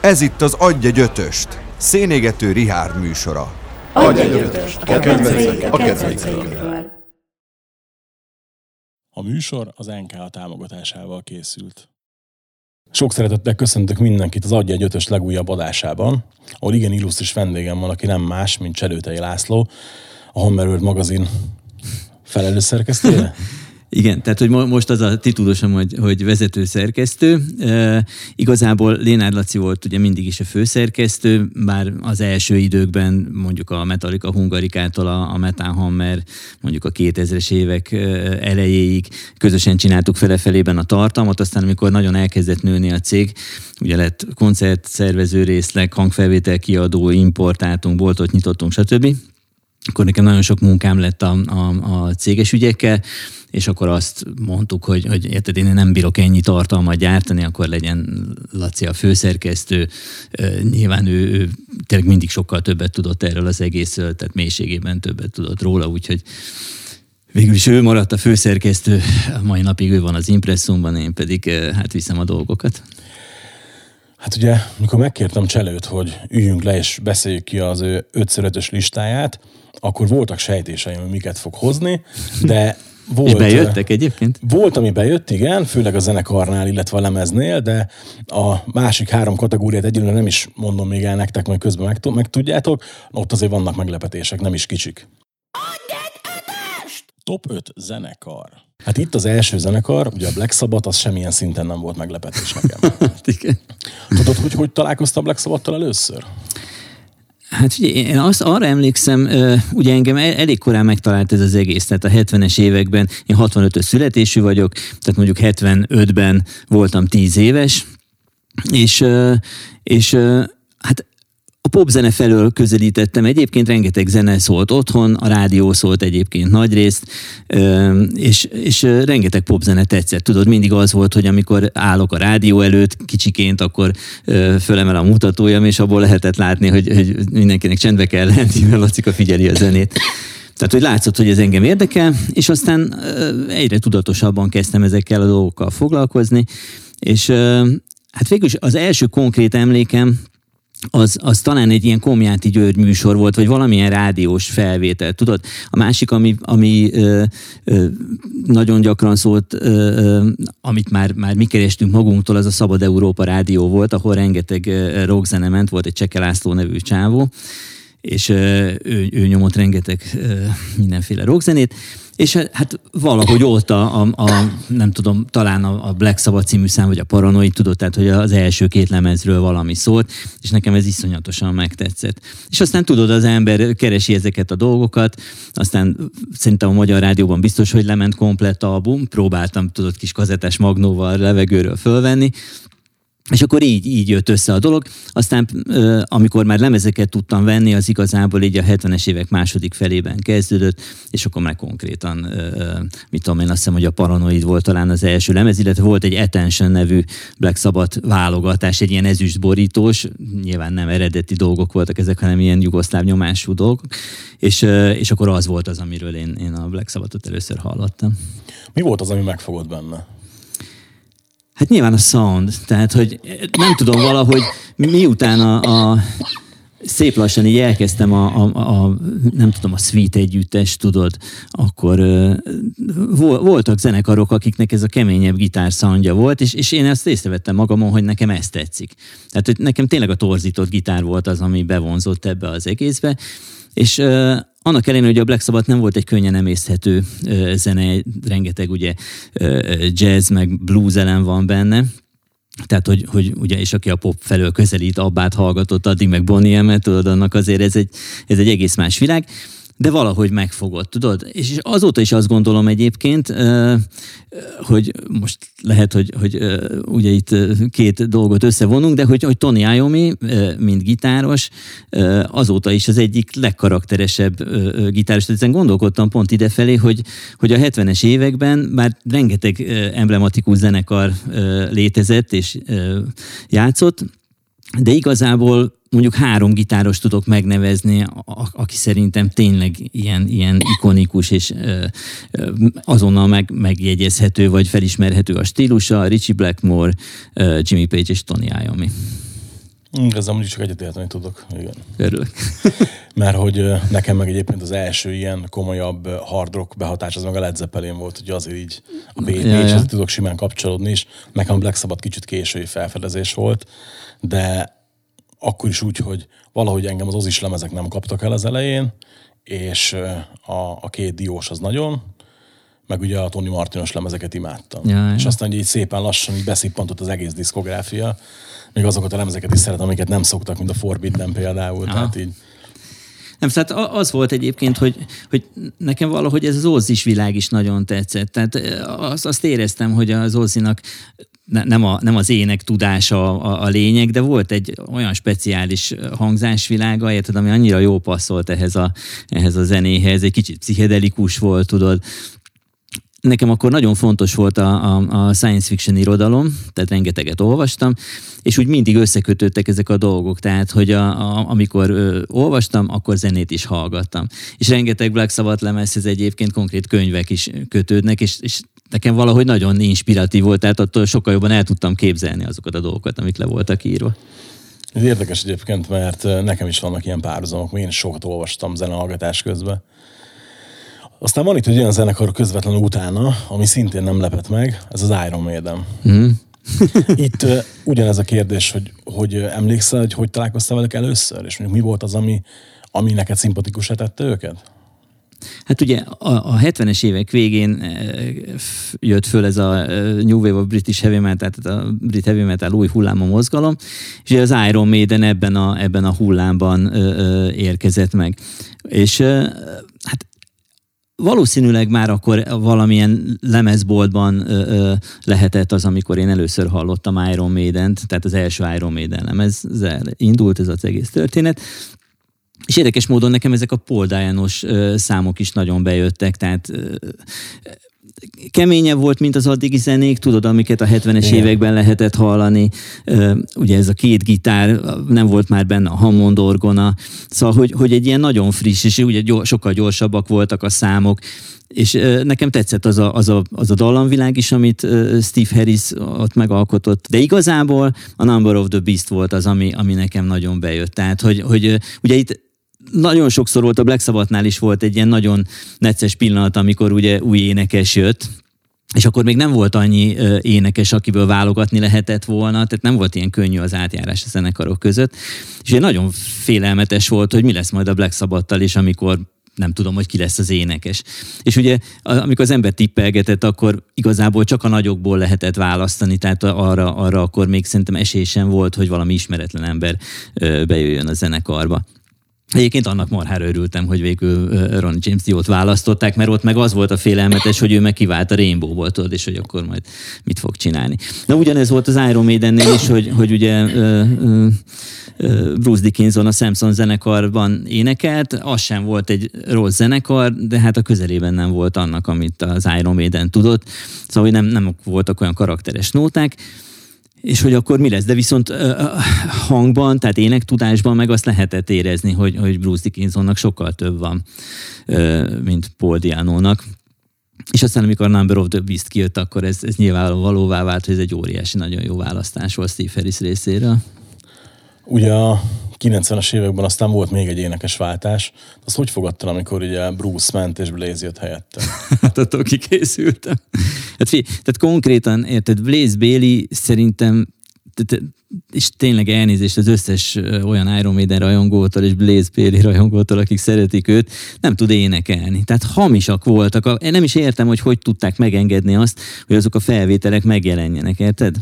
Ez itt az Adj egy ötöst, szénégető Rihárd műsora. Adj egy ötöst, a kedvencekkel, a műsor az NK támogatásával készült. Sok szeretettel köszöntök mindenkit az Adja egy ötös legújabb adásában, ahol igen illusztris vendégem van, aki nem más, mint Cselőtei László, a Hammerworld magazin felelős szerkesztője. Igen, tehát hogy most az a titulusom, hogy, hogy vezető szerkesztő. E, igazából Lénárd Laci volt ugye mindig is a főszerkesztő, bár az első időkben mondjuk a Metallica Hungarikától a, a Metal Hammer mondjuk a 2000-es évek elejéig közösen csináltuk fele-felében a tartalmat, aztán amikor nagyon elkezdett nőni a cég, ugye lett koncertszervező részleg, hangfelvétel kiadó, importáltunk, boltot nyitottunk, stb akkor nekem nagyon sok munkám lett a, a, a céges ügyekkel, és akkor azt mondtuk, hogy, hogy érted, én nem bírok ennyi tartalmat gyártani, akkor legyen Laci a főszerkesztő. Nyilván ő, ő tényleg mindig sokkal többet tudott erről az egészről, tehát mélységében többet tudott róla, úgyhogy végül is ő maradt a főszerkesztő, a mai napig ő van az impresszumban, én pedig hát viszem a dolgokat. Hát ugye, mikor megkértem Cselőt, hogy üljünk le és beszéljük ki az ő 5 listáját, akkor voltak sejtéseim, hogy miket fog hozni, de volt, és bejöttek egyébként? Volt, ami bejött, igen, főleg a zenekarnál, illetve a lemeznél, de a másik három kategóriát egyelőre nem is mondom még el nektek, majd közben meg, meg tudjátok. Ott azért vannak meglepetések, nem is kicsik. Top 5 zenekar. Hát itt az első zenekar, ugye a Black Sabbath, az semmilyen szinten nem volt meglepetés nekem. igen. Tudod, hogy hogy találkoztam Black Sabbath-tal először? Hát ugye én azt arra emlékszem, ugye engem elég korán megtalált ez az egész, tehát a 70-es években, én 65-ös születésű vagyok, tehát mondjuk 75-ben voltam 10 éves, és, és hát a popzene felől közelítettem. Egyébként rengeteg zene szólt otthon, a rádió szólt egyébként nagyrészt, és, és rengeteg popzene tetszett. Tudod, mindig az volt, hogy amikor állok a rádió előtt kicsiként, akkor fölemel a mutatójam, és abból lehetett látni, hogy, hogy mindenkinek csendbe kell lenni, mert Lacika figyeli a zenét. Tehát, hogy látszott, hogy ez engem érdekel, és aztán egyre tudatosabban kezdtem ezekkel a dolgokkal foglalkozni, és hát végül is az első konkrét emlékem, az, az talán egy ilyen Komjáti György műsor volt, vagy valamilyen rádiós felvétel, tudod? A másik, ami, ami ö, ö, nagyon gyakran szólt, ö, ö, amit már, már mi kerestünk magunktól, az a Szabad Európa rádió volt, ahol rengeteg rockzene ment, volt egy Cseke László nevű csávó, és ö, ő, ő nyomott rengeteg ö, mindenféle rockzenét, és eh, hát valahogy ott a, a, nem tudom, talán a, Black Sabbath című szám, vagy a Paranoid, tudod, tehát hogy az első két lemezről valami szólt, és nekem ez iszonyatosan megtetszett. És aztán tudod, az ember keresi ezeket a dolgokat, aztán szerintem a Magyar Rádióban biztos, hogy lement komplett album, próbáltam, tudod, kis kazetes magnóval levegőről fölvenni, és akkor így, így jött össze a dolog. Aztán, amikor már lemezeket tudtam venni, az igazából így a 70-es évek második felében kezdődött, és akkor már konkrétan, mit tudom én, azt hiszem, hogy a Paranoid volt talán az első lemez, illetve volt egy Attention nevű Black Sabbath válogatás, egy ilyen ezüstborítós, nyilván nem eredeti dolgok voltak ezek, hanem ilyen jugoszláv nyomású dolgok, és, és akkor az volt az, amiről én, én a Black Sabbathot először hallottam. Mi volt az, ami megfogott benne? Hát nyilván a sound, tehát hogy nem tudom valahogy miután a, a szép lassan így elkezdtem a, a, a, nem tudom, a Sweet együttes, tudod, akkor uh, voltak zenekarok, akiknek ez a keményebb gitárszandja volt, és, és én ezt észrevettem magamon, hogy nekem ez tetszik. Tehát, hogy nekem tényleg a torzított gitár volt az, ami bevonzott ebbe az egészbe, és uh, annak ellenére, hogy a Black Sabbath nem volt egy könnyen emészhető uh, zene, rengeteg ugye uh, jazz meg blues elem van benne, tehát, hogy, hogy ugye, és aki a pop felől közelít, abbát hallgatott, addig meg Bonnie M-et, tudod, annak azért ez egy, ez egy egész más világ de valahogy megfogott, tudod? És azóta is azt gondolom egyébként, hogy most lehet, hogy, hogy ugye itt két dolgot összevonunk, de hogy, hogy Tony Iommi, mint gitáros, azóta is az egyik legkarakteresebb gitáros. Ezen gondolkodtam pont idefelé, hogy, hogy a 70-es években már rengeteg emblematikus zenekar létezett és játszott, de igazából mondjuk három gitáros tudok megnevezni, aki szerintem tényleg ilyen, ilyen ikonikus és azonnal meg, megjegyezhető vagy felismerhető a stílusa, Richie Blackmore, Jimmy Page és Tony Iommi. Ezzel mondjuk csak egyetérteni tudok. Igen. Örülök. Mert hogy nekem meg egyébként az első ilyen komolyabb hard rock behatás az meg a Led Zeppelin volt, hogy azért így a b ja, ja. tudok simán kapcsolódni is. Nekem a Black Sabbath kicsit késői felfedezés volt, de akkor is úgy, hogy valahogy engem az Ozis lemezek nem kaptak el az elején, és a, a két diós az nagyon, meg ugye a Tony Martinos lemezeket imádtam. Ja, és aztán így szépen lassan így beszippantott az egész diszkográfia, még azokat a lemezeket is szeretem, amiket nem szoktak, mint a Forbidden például. Aha. Tehát így nem, tehát az volt egyébként, hogy, hogy nekem valahogy ez az Ozis világ is nagyon tetszett. Tehát azt, azt éreztem, hogy az Ozinak nem, a, nem az ének tudása a, a lényeg, de volt egy olyan speciális hangzásvilága, érted, ami annyira jó passzolt ehhez a, ehhez a zenéhez, egy kicsit pszichedelikus volt, tudod, nekem akkor nagyon fontos volt a, a, a science fiction irodalom, tehát rengeteget olvastam, és úgy mindig összekötöttek ezek a dolgok, tehát hogy a, a, amikor ö, olvastam, akkor zenét is hallgattam. És rengeteg Black Sabbath lemezhez egyébként konkrét könyvek is kötődnek, és, és nekem valahogy nagyon inspiratív volt, tehát attól sokkal jobban el tudtam képzelni azokat a dolgokat, amik le voltak írva. Ez érdekes egyébként, mert nekem is vannak ilyen párhuzamok, én sokat olvastam zenehallgatás közben, aztán van itt egy olyan zenekar közvetlenül utána, ami szintén nem lepett meg, ez az Iron Maiden. Mm. itt uh, ugyanez a kérdés, hogy, hogy emlékszel, hogy hogy találkoztál velük először, és mondjuk mi volt az, ami, ami neked szimpatikus tette őket? Hát ugye a, a 70-es évek végén jött föl ez a New Wave of British Heavy Metal, tehát a brit heavy metal új hulláma mozgalom, és az Iron Maiden ebben a, ebben a hullámban érkezett meg. És hát valószínűleg már akkor valamilyen lemezboltban ö, ö, lehetett az, amikor én először hallottam Iron Maiden-t, tehát az első Iron Maiden lemezzel indult ez az egész történet. És érdekes módon nekem ezek a Paul számok is nagyon bejöttek, tehát keményebb volt, mint az addigi zenék, tudod, amiket a 70-es Igen. években lehetett hallani. Ugye ez a két gitár, nem volt már benne a Hammond orgona, szóval, hogy, hogy egy ilyen nagyon friss, és ugye gyors, sokkal gyorsabbak voltak a számok, és nekem tetszett az a, az, a, az a dallamvilág is, amit Steve Harris ott megalkotott, de igazából a Number of the Beast volt az, ami, ami nekem nagyon bejött. Tehát, hogy, hogy ugye itt nagyon sokszor volt a Black Sabbathnál is volt egy ilyen nagyon necces pillanat, amikor ugye új énekes jött, és akkor még nem volt annyi énekes, akiből válogatni lehetett volna, tehát nem volt ilyen könnyű az átjárás a zenekarok között. És egy nagyon félelmetes volt, hogy mi lesz majd a Black Sabbath-tal is, amikor nem tudom, hogy ki lesz az énekes. És ugye, amikor az ember tippelgetett, akkor igazából csak a nagyokból lehetett választani, tehát arra, arra akkor még szerintem esély sem volt, hogy valami ismeretlen ember bejöjjön a zenekarba. Egyébként annak marhára örültem, hogy végül Ron James Dio-t választották, mert ott meg az volt a félelmetes, hogy ő meg kivált a Rainbow-ból, tudod, és hogy akkor majd mit fog csinálni. Na ugyanez volt az Iron Maidennél is, hogy, hogy ugye Bruce Dickinson a Samson zenekarban énekelt, az sem volt egy rossz zenekar, de hát a közelében nem volt annak, amit az Iron Maiden tudott, szóval nem, nem voltak olyan karakteres nóták, és hogy akkor mi lesz. De viszont uh, hangban, tehát énektudásban meg azt lehetett érezni, hogy, hogy Bruce Dickinsonnak sokkal több van, uh, mint Paul Dianónak. És aztán, amikor a Number of the Beast kijött, akkor ez, ez nyilván valóvá vált, hogy ez egy óriási, nagyon jó választás volt Steve Harris részéről. Ugye 90-es években aztán volt még egy énekes váltás. Azt hogy fogadtál, amikor ugye Bruce ment és Blaze jött helyette? hát attól kikészültem. Hát fi, tehát konkrétan, érted, Blaze Bailey szerintem és tényleg elnézést az összes olyan Iron Maiden rajongótól és Blaze Bailey rajongótól, akik szeretik őt, nem tud énekelni. Tehát hamisak voltak. Én nem is értem, hogy hogy tudták megengedni azt, hogy azok a felvételek megjelenjenek, érted?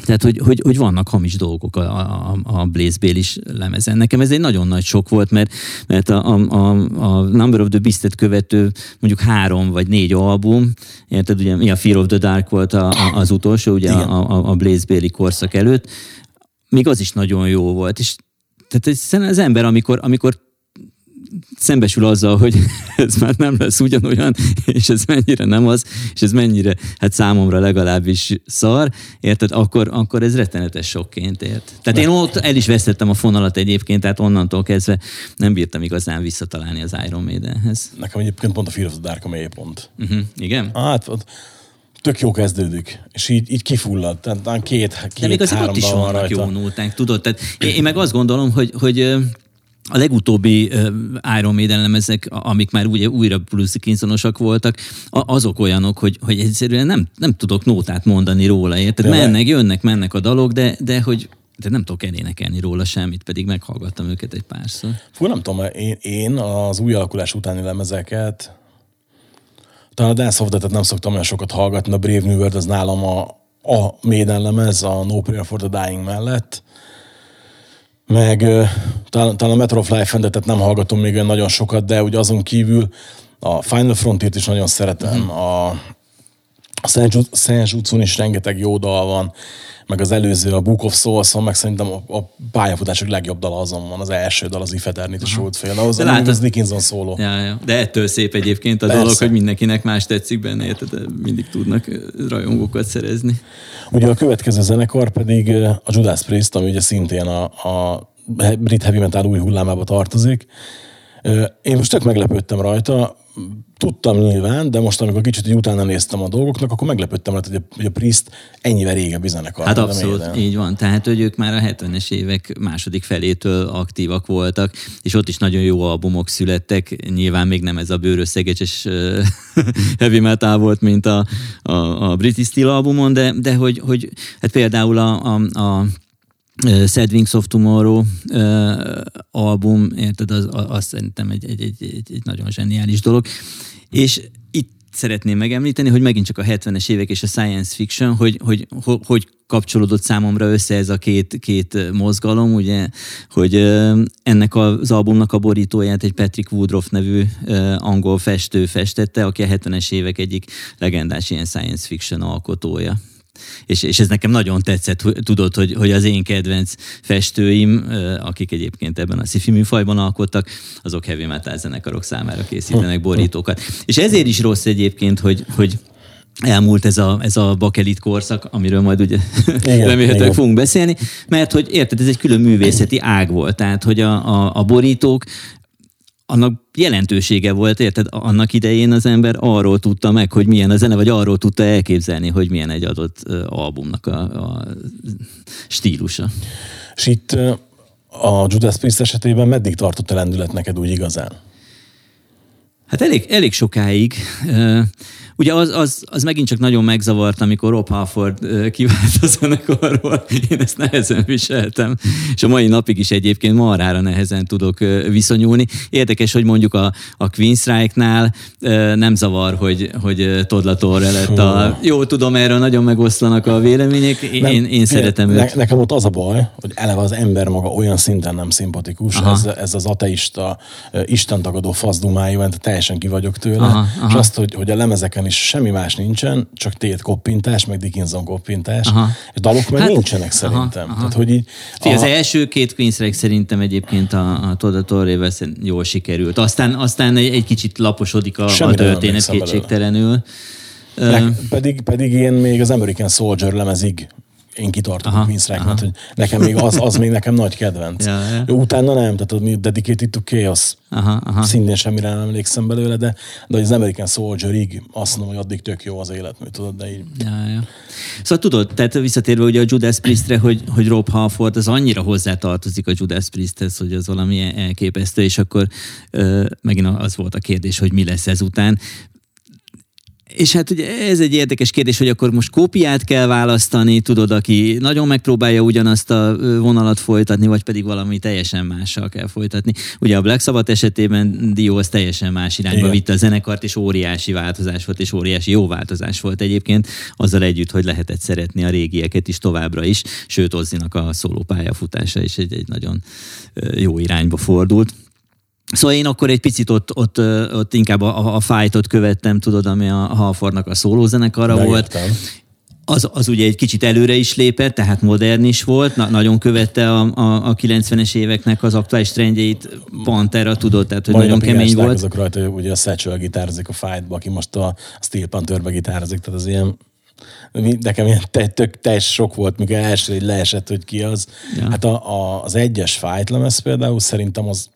Tehát, hogy, hogy, hogy vannak hamis dolgok a, a, a Blaze is lemezen. Nekem ez egy nagyon nagy sok volt, mert, mert a, a, a Number of the Beast-et követő mondjuk három vagy négy album, érted, ugye mi a Fear of the Dark volt a, a, az utolsó, ugye a, a, a Blaze Bailey korszak előtt, még az is nagyon jó volt. És tehát az ember, amikor, amikor szembesül azzal, hogy ez már nem lesz ugyanolyan, és ez mennyire nem az, és ez mennyire, hát számomra legalábbis szar, érted, akkor, akkor ez rettenetes sokként ért. Tehát én ott el is vesztettem a fonalat egyébként, tehát onnantól kezdve nem bírtam igazán visszatalálni az Iron Maidenhez. Nekem egyébként pont a Fear of the Dark a mélypont. Uh-huh. Igen? Hát, tök jó kezdődik, és így, így kifullad. Tehát két, két De még azért ott is vannak rajta. jó nóták, tudod? Tehát én, én meg azt gondolom, hogy, hogy a legutóbbi Iron Maiden lemezek, amik már ugye újra Bruce Dickinsonosak voltak, azok olyanok, hogy, hogy egyszerűen nem, nem tudok nótát mondani róla, érted? Mennek, jönnek, mennek a dalok, de, de hogy de nem tudok elénekelni róla semmit, pedig meghallgattam őket egy párszor. Fú, nem tudom, én, én az új alakulás utáni lemezeket, talán a Dance of Death-et nem szoktam olyan sokat hallgatni, a Brave New World az nálam a, a Maiden lemez, a No Prayer for the Dying mellett. Meg talán, talán a Metro of Life Endet nem hallgatom még olyan nagyon sokat, de ugye azon kívül a Final Frontier-t is nagyon szeretem, Mhm. a a Szent utcon is rengeteg jó dal van, meg az előző, a Book of Souls meg szerintem a, a pályafutások legjobb dala azon van, az első dal, az If Eternity Should Fail. Az, De látod- az Dickinson szóló. Ja, ja. De ettől szép egyébként a Persze. dolog, hogy mindenkinek más tetszik benne, érted? Mindig tudnak rajongókat szerezni. Ugye a következő zenekar pedig a Judas Priest, ami ugye szintén a, a brit heavy metal új hullámába tartozik. Én most tök meglepődtem rajta, tudtam nyilván, de most amikor kicsit így utána néztem a dolgoknak, akkor meglepődtem rajta, hogy a, hogy a Priest ennyivel régebb zenekar. Hát abszolút, így van. Tehát, hogy ők már a 70-es évek második felétől aktívak voltak, és ott is nagyon jó albumok születtek. Nyilván még nem ez a bőrösszegecses heavy metal volt, mint a, a, a British Steel albumon, de, de hogy, hogy hát például a, a, a Sad Wings of Tomorrow uh, album, érted, az, az, szerintem egy, egy, egy, egy, egy nagyon zseniális dolog. És itt szeretném megemlíteni, hogy megint csak a 70-es évek és a science fiction, hogy, hogy, hogy, hogy kapcsolódott számomra össze ez a két, két mozgalom, ugye, hogy ennek az albumnak a borítóját egy Patrick Woodruff nevű angol festő festette, aki a 70-es évek egyik legendás ilyen science fiction alkotója. És, és ez nekem nagyon tetszett, tudod, hogy, hogy az én kedvenc festőim, akik egyébként ebben a sci-fi műfajban alkottak, azok heavy metal zenekarok számára készítenek borítókat. És ezért is rossz egyébként, hogy, hogy elmúlt ez a, ez a bakelit korszak, amiről majd ugye Igen, remélhetőleg igen. fogunk beszélni, mert hogy érted, ez egy külön művészeti ág volt, tehát hogy a, a, a borítók annak jelentősége volt, érted? Annak idején az ember arról tudta meg, hogy milyen a zene, vagy arról tudta elképzelni, hogy milyen egy adott albumnak a, a stílusa. És itt a Judas Priest esetében meddig tartott a lendület neked úgy igazán? Hát elég, elég sokáig. Ugye az, az, az megint csak nagyon megzavart, amikor Rob Halford kivált a zenekarról. Én ezt nehezen viseltem, és a mai napig is egyébként marhára nehezen tudok viszonyulni. Érdekes, hogy mondjuk a, a Queen Strike-nál nem zavar, hogy, hogy Todd La Torre lett a... Jó, tudom, erről nagyon megoszlanak a vélemények. Én, én, én szeretem ne, őt. Nekem ott az a baj, hogy eleve az ember maga olyan szinten nem szimpatikus, Aha. ez, ez az ateista, istentagadó fazdumájú, mert teljesen ki vagyok tőle, Aha, és aha. azt, hogy, hogy a lemezeken is semmi más nincsen, csak tét koppintás, meg Dickinson koppintás, Aha. és dalok meg Hát, nincsenek aha, szerintem. aha. Tehát, hogy így, Fé, az a- első két Queen's szerintem egyébként a, a Todd Torrével jól sikerült. Aztán, aztán egy, egy kicsit laposodik a, a Semmire történet belőle. kétségtelenül. Ö, Ne, pedig, pedig én még az American Soldier lemezig én kitartok Aha, a Queen's aha. mert hogy nekem még az, az még nekem nagy kedvenc. Ja, ja. Utána nem, tehát a Dedicated to Chaos Aha, aha. szintén semmire nem emlékszem belőle, de, de az American Soldier-ig azt mondom, hogy addig tök jó az életmű, tudod, de így Ja, ja. Szóval tudod, tehát visszatérve ugye a Judas Priestre, hogy, hogy Rob Halford az annyira hozzátartozik a Judas Priesthez, hogy az valami elképesztő, és akkor ö, megint az volt a kérdés, hogy mi lesz ezután. És hát ugye ez egy érdekes kérdés, hogy akkor most kópiát kell választani, tudod, aki nagyon megpróbálja ugyanazt a vonalat folytatni, vagy pedig valami teljesen mással kell folytatni. Ugye a Black Sabbath esetében Dio az teljesen más irányba Igen. vitte a zenekart, és óriási változás volt, és óriási jó változás volt egyébként, azzal együtt, hogy lehetett szeretni a régieket is továbbra is, sőt Ozzinak a szóló pályafutása is egy, egy nagyon jó irányba fordult. Szóval én akkor egy picit ott, ott, ott inkább a, a fightot követtem, tudod, ami a Halfordnak a szólózenekara volt. az, az ugye egy kicsit előre is lépett, tehát modern is volt, na, nagyon követte a, a, a 90-es éveknek az aktuális trendjeit, Pantera tudott, tehát hogy Mai nagyon kemény volt. azok rajta, hogy ugye a Satchel gitározik a fight aki most a Steel Pantherbe gitározik, tehát az ilyen nekem ilyen te, tök teljes sok volt, mikor első leesett, hogy ki az. Ja. Hát a, a, az egyes fight lemez például szerintem az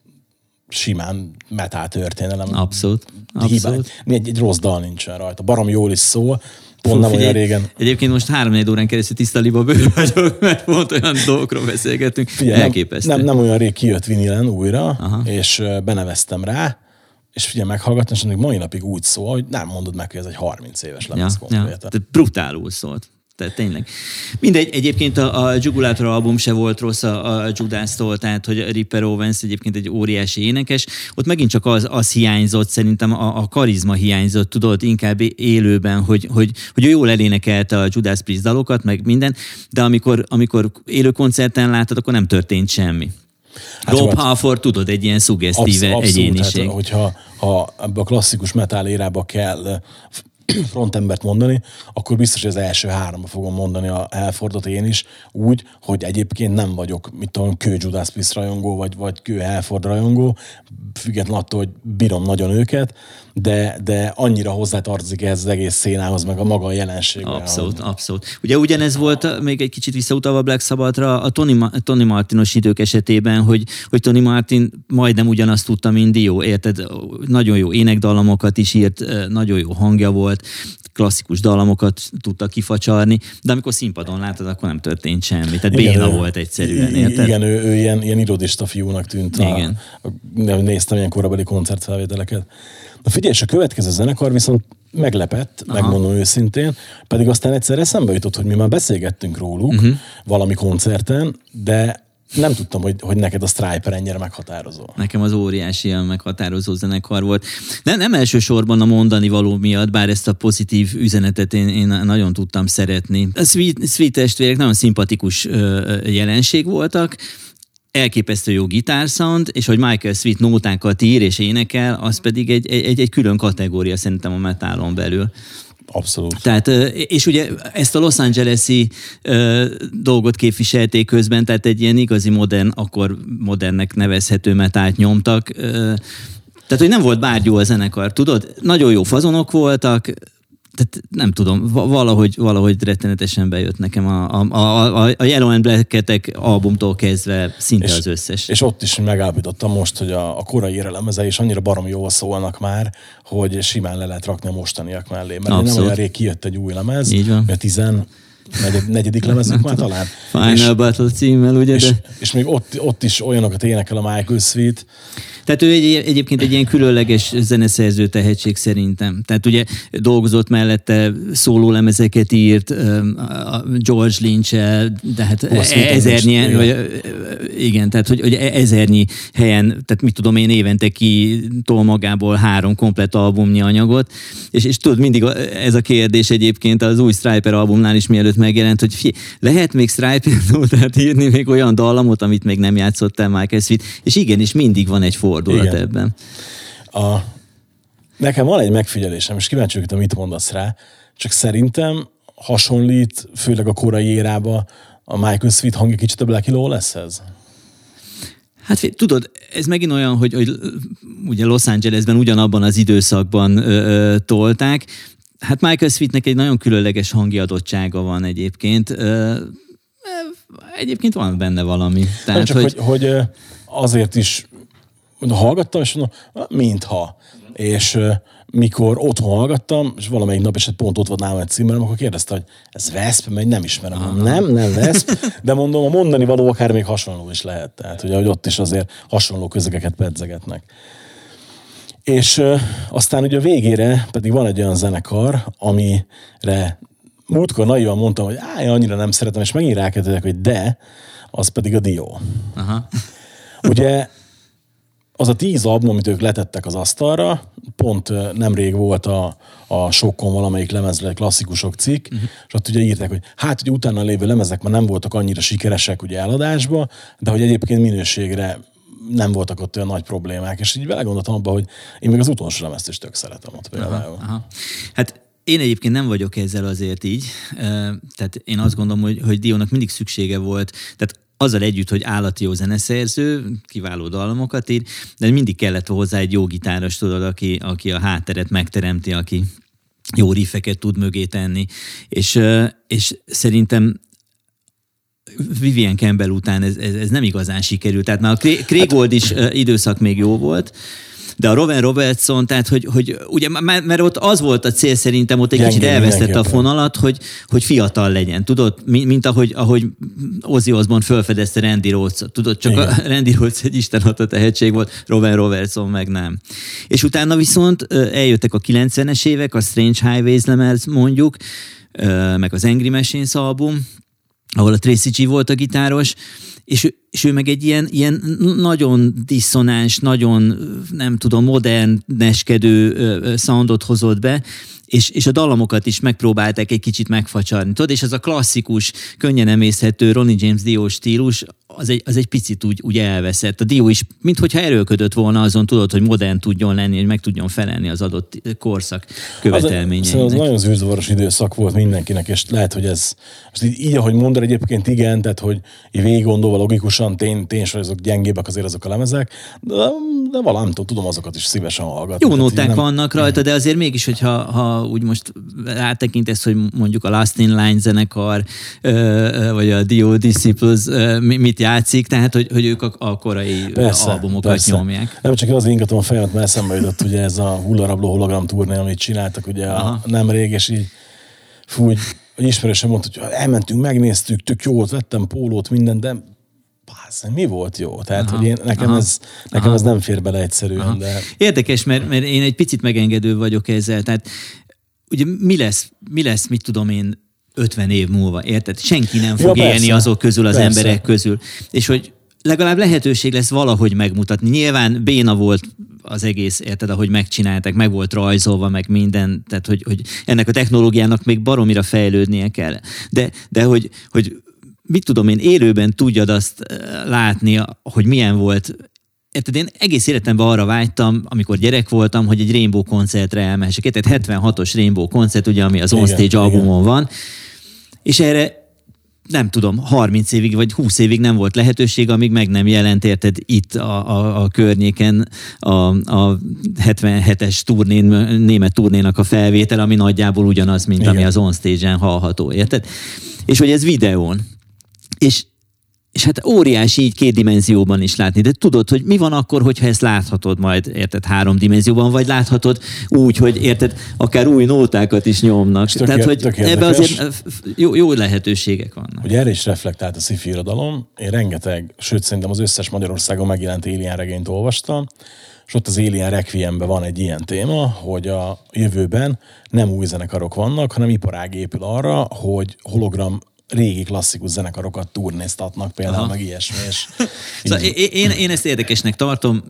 simán metal történelem. Abszolút. Abszolút. egy, egy rossz dal nincsen rajta. Barom jól is szól, pont nem olyan régen. Egyébként most három órán keresztül tiszta liba bőr vagyok, mert pont olyan dolgokról beszélgetünk. Figyelj, Elképesztő. Nem, nem, nem olyan rég kijött vinilen újra, Aha. És beneveztem rá, és figyelj, meghallgattam, és még mai napig úgy szól, hogy nem mondod meg, hogy ez egy 30 éves ja, lemez ja, konkrétan. tehát brutálul szólt. Tehát tényleg. Mindegy, egyébként a, a Jugulátor album se volt rossz a, a Judásztól, tehát hogy Ripper Owens egyébként egy óriási énekes. Ott megint csak az, az hiányzott, szerintem a, a karizma hiányzott, tudod, inkább élőben, hogy, hogy, hogy ő jól elénekelte a Judas Priest dalokat, meg minden, de amikor, amikor élő koncerten láttad, akkor nem történt semmi. Hát Rob hát- Halford, tudod, egy ilyen szuggesztíve Absz- egyéniség. Hát, hogyha ha a klasszikus metal érába kell frontembert mondani, akkor biztos, hogy az első háromba fogom mondani a Helfordot én is, úgy, hogy egyébként nem vagyok, mit tudom, kő Judas Priest rajongó, vagy, vagy kő Helford rajongó, függetlenül attól, hogy bírom nagyon őket, de, de annyira hozzátartozik ez az egész szénához, meg a maga a. Abszolút, abszolút. Ugye ugyanez volt még egy kicsit visszautalva Black Sabbathra a Tony, Tony Martinos idők esetében, hogy, hogy Tony Martin majdnem ugyanazt tudta, mint Dio, érted? Nagyon jó énekdalamokat is írt, nagyon jó hangja volt, klasszikus dalamokat tudta kifacsarni, de amikor színpadon látod, akkor nem történt semmi. Tehát béna ő- volt egyszerűen, érted? Igen, ő, ő ilyen, ilyen irodista fiúnak tűnt. Igen. A, a, néztem ilyen korabeli koncertfelvételeket. Na figyelj, és a következő zenekar viszont meglepett, Aha. megmondom őszintén, pedig aztán egyszer eszembe jutott, hogy mi már beszélgettünk róluk uh-huh. valami koncerten, de nem tudtam, hogy, hogy neked a Striper ennyire meghatározó. Nekem az óriási ilyen meghatározó zenekar volt. Nem, nem elsősorban a mondani való miatt, bár ezt a pozitív üzenetet én, én nagyon tudtam szeretni. A Sweet, Sweet testvérek nagyon szimpatikus jelenség voltak, elképesztő jó gitársound, és hogy Michael Sweet nótákat ír és énekel, az pedig egy, egy, egy külön kategória szerintem a metálon belül. Abszolút. Tehát, és ugye ezt a Los Angeles-i dolgot képviselték közben, tehát egy ilyen igazi modern, akkor modernnek nevezhető metált nyomtak. Tehát, hogy nem volt bárgyú a zenekar, tudod? Nagyon jó fazonok voltak, tehát nem tudom, va- valahogy, valahogy rettenetesen bejött nekem a, a, a, a- Yellow and Black-etek albumtól kezdve szinte az összes. És ott is megállapítottam most, hogy a, a korai érelemezei is annyira barom jól szólnak már, hogy simán le lehet rakni a mostaniak mellé. Mert nem Abszolút. olyan rég kijött egy új lemez, Így van. a negyed, negyedik lemezük már talán. Final és, Battle címmel, ugye? és, De... és még ott, ott is olyanokat énekel a Michael Sweet, Tehát ő egy, egyébként egy ilyen különleges zeneszerző tehetség szerintem. Tehát ugye dolgozott mellette szólólemezeket írt, öm, a George lynch de hát Sweet ezernyi, vagy, igen, tehát hogy, hogy ezernyi helyen, tehát mit tudom én, évente ki tol magából három komplet albumnyi anyagot, és, és tudod, mindig ez a kérdés egyébként az új Striper albumnál is mielőtt megjelent, hogy fi, lehet még Striper nótát írni, még olyan dallamot, amit még nem játszott el Michael Sweet, és igenis mindig van egy fordulat Igen. ebben. A, nekem van egy megfigyelésem, és kíváncsi vagyok, mit mondasz rá, csak szerintem hasonlít, főleg a korai érába, a Michael Sweet hangja kicsit a Black Low lesz ez? Hát tudod, ez megint olyan, hogy, hogy ugye Los Angelesben ugyanabban az időszakban ö, ö, tolták. Hát Michael Sweetnek egy nagyon különleges hangi adottsága van egyébként. Egyébként van benne valami. Tehát, csak, hogy, hogy, azért is hallgattam, és mondom, "Ah, mintha. És mikor otthon hallgattam, és valamelyik nap, és pont ott volt nálam egy címem, akkor kérdezte, hogy ez Vesp, mert nem ismerem. Mondom, nem, nem Vesp, de mondom, a mondani való akár még hasonló is lehet. Tehát, ugye, hogy ott is azért hasonló közegeket pedzegetnek. És aztán ugye a végére pedig van egy olyan zenekar, amire múltkor naivan mondtam, hogy á, én annyira nem szeretem, és megint rákezdek, hogy de, az pedig a Dio. Aha. Ugye az a tíz album, amit ők letettek az asztalra, pont nemrég volt a, a sokkon valamelyik lemezre klasszikusok cikk, uh-huh. és ott ugye írták, hogy hát, hogy utána lévő lemezek már nem voltak annyira sikeresek ugye eladásba, de hogy egyébként minőségre nem voltak ott olyan nagy problémák, és így belegondoltam abba, hogy én még az utolsó lemezt is tök szeretem ott például. Aha. Hát én egyébként nem vagyok ezzel azért így, tehát én azt gondolom, hogy, hogy Dionnak mindig szüksége volt, tehát azzal együtt, hogy állati jó zeneszerző, kiváló dalomokat ír, de mindig kellett hozzá egy jó gitáros, tudod, aki, aki a hátteret megteremti, aki jó riffeket tud mögé tenni, és, és szerintem Vivian Campbell után ez, ez, ez nem igazán sikerült. Tehát már a Craig Gold is időszak még jó volt, de a Robin Robertson, tehát hogy, hogy ugye, mert ott az volt a cél szerintem, ott egy Gyengén, kicsit elvesztette a fonalat, hogy, hogy fiatal legyen, tudod, mint ahogy, ahogy Ozzy Osbourne felfedezte Randy rhodes tudod, csak Igen. a Randy Rhodes egy isten a tehetség volt, Robin Robertson meg nem. És utána viszont eljöttek a 90-es évek, a Strange Highways lemez mondjuk, meg az Angry Machines album, ahol a Tracy G volt a gitáros, és, és ő meg egy ilyen, ilyen nagyon diszonáns, nagyon, nem tudom, modern, neskedő soundot hozott be, és, és a dalamokat is megpróbálták egy kicsit megfacsarni. Tudod, és ez a klasszikus, könnyen emészhető Ronnie James Dio stílus, az egy, az egy picit úgy, úgy elveszett. A Dio is, minthogyha erőlködött volna azon, tudod, hogy modern tudjon lenni, hogy meg tudjon felelni az adott korszak követelményeinek. Az, az nagyon zűrzavaros időszak volt mindenkinek, és lehet, hogy ez, most így, így ahogy mondod, egyébként igen, tehát, hogy végig gondolva logikusan tény, tény azok gyengébbek azért azok a lemezek, de, de valami tudom azokat is szívesen hallgatni. Jó nóták nem... vannak rajta, de azért mégis, hogyha ha úgy most rátekintesz, hogy mondjuk a Last in Line zenekar, vagy a Dio Disciples mit játszik, tehát hogy, hogy ők a, a korai persze, albumokat persze. nyomják. Nem csak az ingatom a fejemet, mert eszembe jutott ugye ez a hullarabló hologram turné, amit csináltak ugye a, nem rég, és így fú, hogy ismerősen mondta, hogy elmentünk, megnéztük, tök jó volt, vettem pólót, minden, de Bász, mi volt jó? Tehát, aha, hogy én, nekem, aha, ez, nekem aha. ez nem fér bele egyszerűen. Aha. De... Érdekes, mert, mert én egy picit megengedő vagyok ezzel. Tehát ugye mi lesz, mi lesz, mit tudom én, 50 év múlva, érted? Senki nem fog ja, élni azok közül, az persze. emberek közül. És hogy legalább lehetőség lesz valahogy megmutatni. Nyilván béna volt az egész, érted, ahogy megcsinálták, meg volt rajzolva, meg minden, tehát hogy, hogy ennek a technológiának még baromira fejlődnie kell. De, de hogy, hogy mit tudom én, élőben tudjad azt eh, látni, hogy milyen volt érted, én egész életemben arra vágytam, amikor gyerek voltam, hogy egy Rainbow koncertre elmehessek. Tehát 76-os Rainbow koncert, ugye, ami az On Stage albumon van, és erre nem tudom, 30 évig vagy 20 évig nem volt lehetőség, amíg meg nem jelent, érted, itt a, a, a környéken a, a 77-es turnén, német turnénak a felvétel, ami nagyjából ugyanaz, mint Igen. ami az on stage-en hallható, érted? És hogy ez videón. És és hát óriási így két dimenzióban is látni, de tudod, hogy mi van akkor, hogyha ezt láthatod majd, érted, három dimenzióban, vagy láthatod úgy, hogy érted, akár új nótákat is nyomnak. Tök, Tehát, hogy ebbe azért jó, jó lehetőségek vannak. Hogy erre is reflektált a sci irodalom. Én rengeteg, sőt szerintem az összes Magyarországon megjelent Alien regényt olvastam, és ott az Alien Requiemben van egy ilyen téma, hogy a jövőben nem új zenekarok vannak, hanem iparág épül arra, hogy hologram régi klasszikus zenekarokat turnéztatnak például, Aha. meg ilyesmi. És szóval én, én ezt érdekesnek tartom,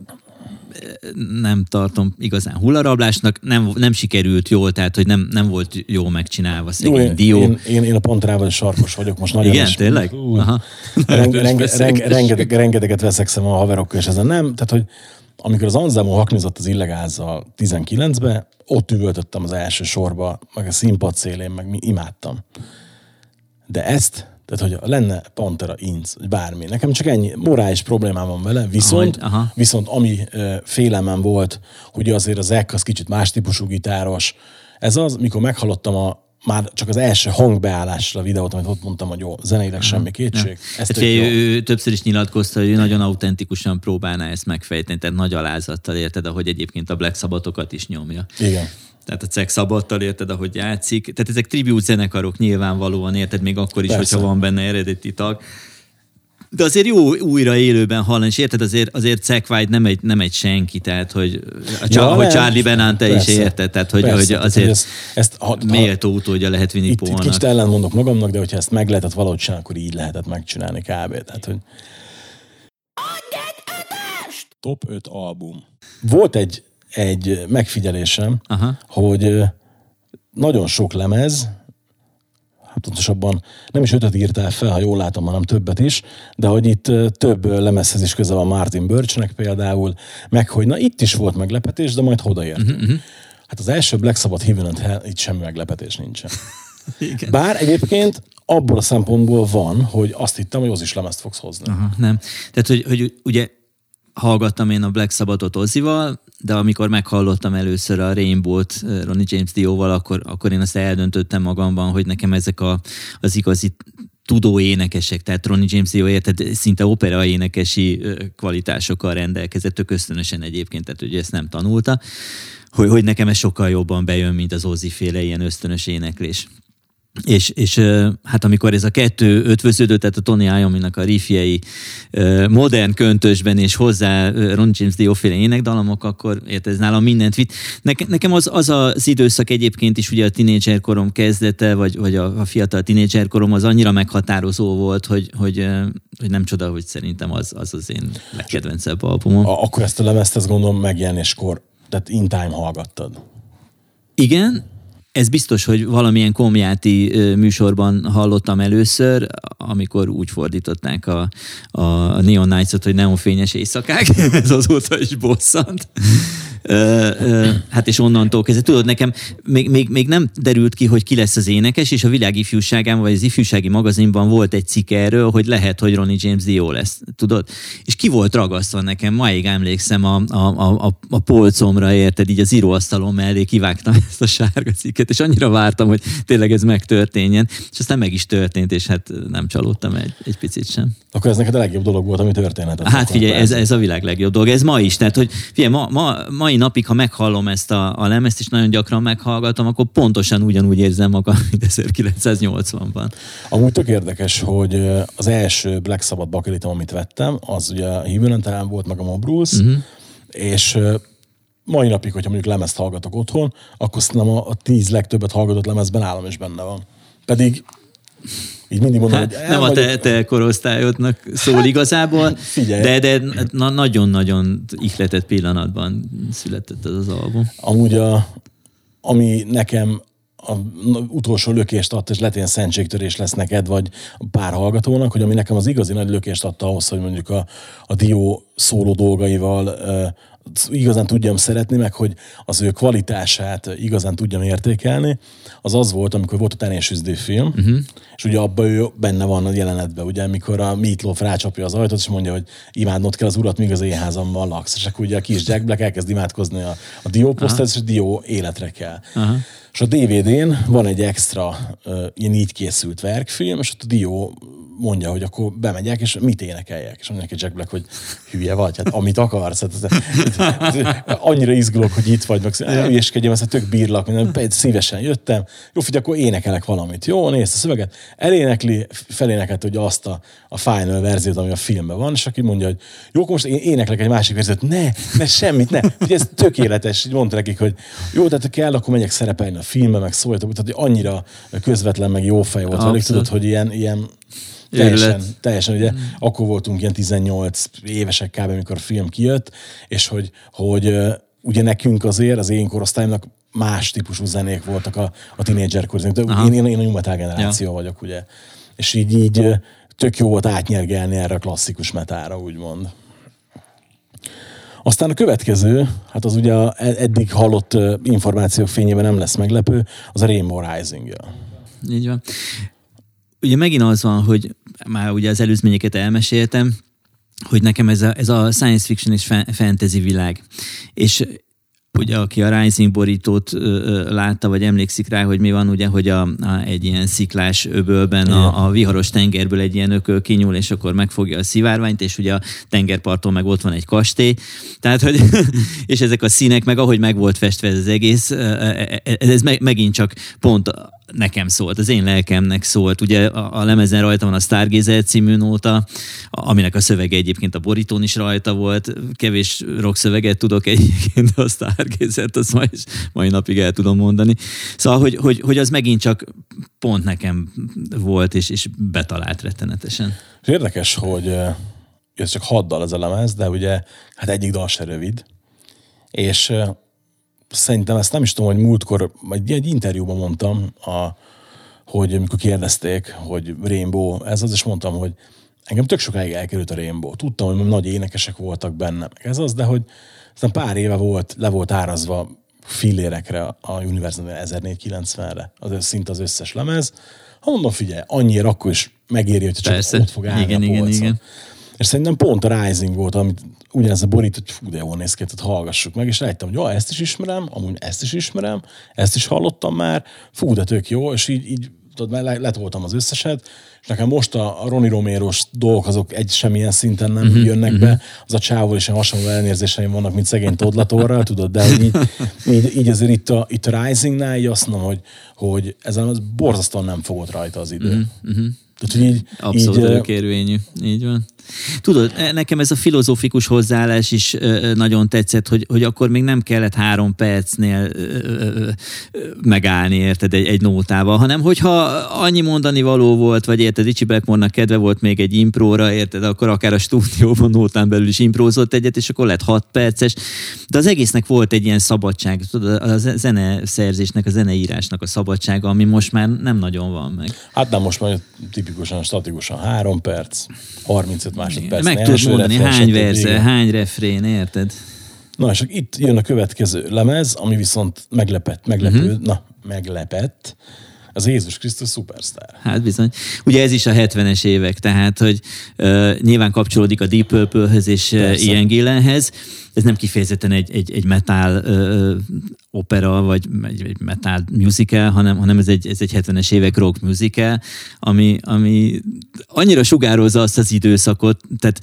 nem tartom igazán hullarablásnak, nem, nem sikerült jól, tehát hogy nem, nem volt jó megcsinálva szegény jó, dió. Én, én, én a pontrával sarkos vagyok most nagyon Igen, is. tényleg? Ú, Aha. Renge, renge, renge, rengeteg, rengeteget veszekszem a haverokkal, és ezen nem, tehát hogy amikor az Anzemo haknizott az illegázzal 19-be, ott üvöltöttem az első sorba, meg a színpad szélén, meg mi imádtam. De ezt, tehát hogy lenne Pantera, Inc, vagy bármi, nekem csak ennyi morális problémám van vele, viszont, aha, aha. viszont ami uh, félelmem volt, hogy azért az Eck az kicsit más típusú gitáros, ez az, mikor meghallottam a, már csak az első hangbeállásra videót, amit ott mondtam, hogy jó, zeneileg semmi kétség. Ezt hát, ő, ő többször is nyilatkozta, hogy ő nagyon autentikusan próbálná ezt megfejteni, tehát nagy alázattal érted, ahogy egyébként a Black Sabbathokat is nyomja. Igen tehát a Ceg Szabadtal érted, ahogy játszik. Tehát ezek tribute zenekarok nyilvánvalóan, érted, még akkor is, Persze. hogyha van benne eredeti tag. De azért jó újra élőben hallani, és érted, azért, azért White nem egy, nem egy senki, tehát hogy, a, ja, hogy Charlie Benán te is érted, tehát hogy, persze, hogy azért tehát, ezt, ezt, ha, méltó utódja lehet vinni itt, itt kicsit ellenmondok magamnak, de hogyha ezt meg lehetett valahogy csinálni, akkor így lehetett megcsinálni kb. Tehát, hogy... Top 5 album. Volt egy egy megfigyelésem, Aha. hogy nagyon sok lemez, hát pontosabban nem is ötöt írtál fel, ha jól látom, hanem többet is, de hogy itt több lemezhez is közel van Martin Birchnek például, meg hogy na itt is volt meglepetés, de majd odaértünk. Uh-huh. Hát az első Black Sabbath Heaven and Hell, itt semmi meglepetés nincsen. Igen. Bár egyébként abból a szempontból van, hogy azt hittem, hogy az is lemezt fogsz hozni. Aha, nem. Tehát, hogy, hogy ugye hallgattam én a Black Sabbathot Ozzival, de amikor meghallottam először a Rainbow-t eh, Ronnie James Dio-val, akkor, akkor én azt eldöntöttem magamban, hogy nekem ezek a, az igazi tudó énekesek, tehát Ronnie James Dio érted, szinte opera énekesi ö, kvalitásokkal rendelkezett, tök ösztönösen egyébként, tehát ugye ezt nem tanulta, hogy, hogy nekem ez sokkal jobban bejön, mint az Ozzy féle ilyen ösztönös éneklés. És, és hát amikor ez a kettő ötvöződött, tehát a Tony Iommi-nak a riffjei modern köntösben, és hozzá Ron James Dio féle énekdalamok, akkor érted, ez nálam mindent vitt. Neke, nekem az, az az időszak egyébként is ugye a tínédzser korom kezdete, vagy, vagy a, a fiatal tínédzser korom az annyira meghatározó volt, hogy, hogy, hogy nem csoda, hogy szerintem az az, az én legkedvencebb albumom. A, akkor ezt a lemezt, ezt gondolom megjelenéskor, tehát in time hallgattad. Igen, ez biztos, hogy valamilyen komjáti műsorban hallottam először, amikor úgy fordították a, a Neon Nights-ot, hogy neonfényes éjszakák, ez azóta is bosszant. Ö, ö, hát és onnantól kezdve, tudod, nekem még, még, még nem derült ki, hogy ki lesz az énekes, és a világ ifjúságában, vagy az ifjúsági magazinban volt egy cikk erről, hogy lehet, hogy Ronnie James Dio lesz, tudod? És ki volt ragasztva nekem, máig emlékszem a, a, a, a polcomra, érted, így az íróasztalom mellé kivágtam ezt a sárga cikket, és annyira vártam, hogy tényleg ez megtörténjen, és aztán meg is történt, és hát nem csalódtam egy, egy picit sem. Akkor ez neked a legjobb dolog volt, ami történhetett. Hát figyelj, ez, ez a világ legjobb dolog. Ez ma is. Tehát, hogy figyelj, ma, ma, mai napig, ha meghallom ezt a, a lemezt, és nagyon gyakran meghallgatom, akkor pontosan ugyanúgy érzem magam, mint 1980-ban. Amúgy tök érdekes, hogy az első Black Sabbath bakelitom, amit vettem, az ugye a talán volt, meg a Mob Rules, Mhm. uh-huh. és mai napig, hogyha mondjuk lemezt hallgatok otthon, akkor szerintem a, a tíz legtöbbet hallgatott lemezben állam is benne van. Pedig így mindig mondom, Hát, hogy nem a te, te korosztályodnak szól igazából, figyelj. de, de na, nagyon-nagyon ihletett pillanatban született ez az album. Amúgy a, ami nekem a utolsó lökést adta, és ilyen szentségtörés lesz neked, vagy pár hallgatónak, hogy ami nekem az igazi nagy lökést adta ahhoz, hogy mondjuk a, a Dio szóló dolgaival igazán tudjam szeretni, meg hogy az ő kvalitását igazán tudjam értékelni, az az volt, amikor volt a Tenésüzdő film, uh-huh. és ugye abban ő benne van a jelenetben, ugye, amikor a Meatloaf rácsapja az ajtót, és mondja, hogy imádnod kell az urat, míg az én házamban laksz. És akkor ugye a kis Jack Black elkezd imádkozni a, a Dio posztert, és a Dio életre kell. Aha. És a DVD-n van egy extra uh, ilyen így készült verkfilm, és ott a Dio mondja, hogy akkor bemegyek, és mit énekeljek. És mondja neki Jack Black, hogy hülye vagy, hát amit akarsz. Hát, annyira izgulok, hogy itt vagy, meg hülyeskedjem, ezt tök bírlak, minden, szívesen jöttem. Jó, figyelj, akkor énekelek valamit. Jó, nézd a szöveget. Elénekli, felénekelt ugye azt a, a final verziót, ami a filmben van, és aki mondja, hogy jó, akkor most én éneklek egy másik verziót. Ne, ne, semmit, ne. Ugye ez tökéletes. Így mondta nekik, hogy jó, tehát ha kell, akkor megyek szerepelni a filmben, meg szóljatok. Tehát hogy annyira közvetlen, meg jó fej volt velük, tudod, hogy ilyen, ilyen Őrület. teljesen, ugye mm. akkor voltunk ilyen 18 évesek kb. amikor a film kijött, és hogy, hogy ugye nekünk azért, az én korosztályomnak más típusú zenék voltak a, a tínédzserkor. Aha. Én, én, én a metal generáció ja. vagyok, ugye. És így, így tök jó volt átnyergelni erre a klasszikus metára, úgymond. Aztán a következő, hát az ugye a eddig hallott információk fényében nem lesz meglepő, az a Rainbow Rising. -ja. Így van. Ugye megint az van, hogy már ugye az előzményeket elmeséltem, hogy nekem ez a, ez a science fiction és fa- fantasy világ. És ugye aki a Rising borítót ö, látta, vagy emlékszik rá, hogy mi van, ugye, hogy a, a, egy ilyen sziklás öbölben a, a viharos tengerből egy ilyen ököl kinyúl, és akkor megfogja a szivárványt, és ugye a tengerparton meg ott van egy kastély. Tehát, hogy, és ezek a színek, meg ahogy meg volt festve ez az egész, ez meg, megint csak pont nekem szólt, az én lelkemnek szólt. Ugye a, a lemezen rajta van a Stargazer című nóta, aminek a szövege egyébként a borítón is rajta volt. Kevés rock szöveget tudok egyébként, de a Stargazer-t azt mai, mai napig el tudom mondani. Szóval, hogy, hogy, hogy az megint csak pont nekem volt, és, és betalált rettenetesen. Érdekes, hogy ez csak hat dal ez a lemez, de ugye hát egyik dal se rövid. És szerintem ezt nem is tudom, hogy múltkor, egy, egy interjúban mondtam, a, hogy amikor kérdezték, hogy Rainbow ez az, és mondtam, hogy engem tök sokáig elkerült a Rainbow. Tudtam, hogy nagy énekesek voltak benne, ez az, de hogy aztán pár éve volt, le volt árazva fillérekre a Universal 1490-re, az szinte az összes lemez. Ha mondom, figyelj, annyira akkor is megéri, hogy csak Persze. ott fog állni Igen, a igen, igen. És szerintem pont a Rising volt, amit ugyanez a borít, hogy fú, de jól néz ki, tehát hallgassuk meg, és rájöttem, hogy jó, ezt is ismerem, amúgy ezt is ismerem, ezt is hallottam már, fú, de tök jó, és így, így tudod, már le- letoltam az összeset, és nekem most a, a Ronnie Romero-s dolgok azok egy semmilyen szinten nem uh-huh, jönnek uh-huh. be, az a csávol is ilyen hasonló elnérzéseim vannak, mint szegény Todlatorral, tudod, de így, így, így azért itt a, itt a Risingnál így azt mondom, hogy, hogy ezen az borzasztóan nem fogott rajta az idő. Uh-huh. Tehát, hogy így, Abszolút így, ö, örökérvényű. Így van. Tudod, e- nekem ez a filozófikus hozzáállás is ö, ö, nagyon tetszett, hogy, hogy akkor még nem kellett három percnél megállni, érted, egy, egy nótával, hanem hogyha annyi mondani való volt, vagy érted, Richie Blackmore-nak kedve volt még egy impróra, érted, akkor akár a stúdióban nótán belül is imprózott egyet, és akkor lett hat perces. De az egésznek volt egy ilyen szabadság, tudod, a zene szerzésnek, a zeneírásnak a szabadsága, ami most már nem nagyon van meg. Hát nem most már tipikusan, statikusan három perc, 35 másodperc. Meg tudod mondani, hány verze, hány refrén, érted? Na, és itt jön a következő lemez, ami viszont meglepett, meglepő, uh-huh. na, meglepett, az Jézus Krisztus Superstar. Hát bizony. Ugye ez is a 70-es évek, tehát, hogy uh, nyilván kapcsolódik a Deep Purple-höz és Persze. Ian Gillenhez. Ez nem kifejezetten egy, egy, egy metal uh, opera, vagy egy, egy metal musical, hanem, hanem ez egy, ez egy 70-es évek rock musical, ami, ami annyira sugározza azt az időszakot, tehát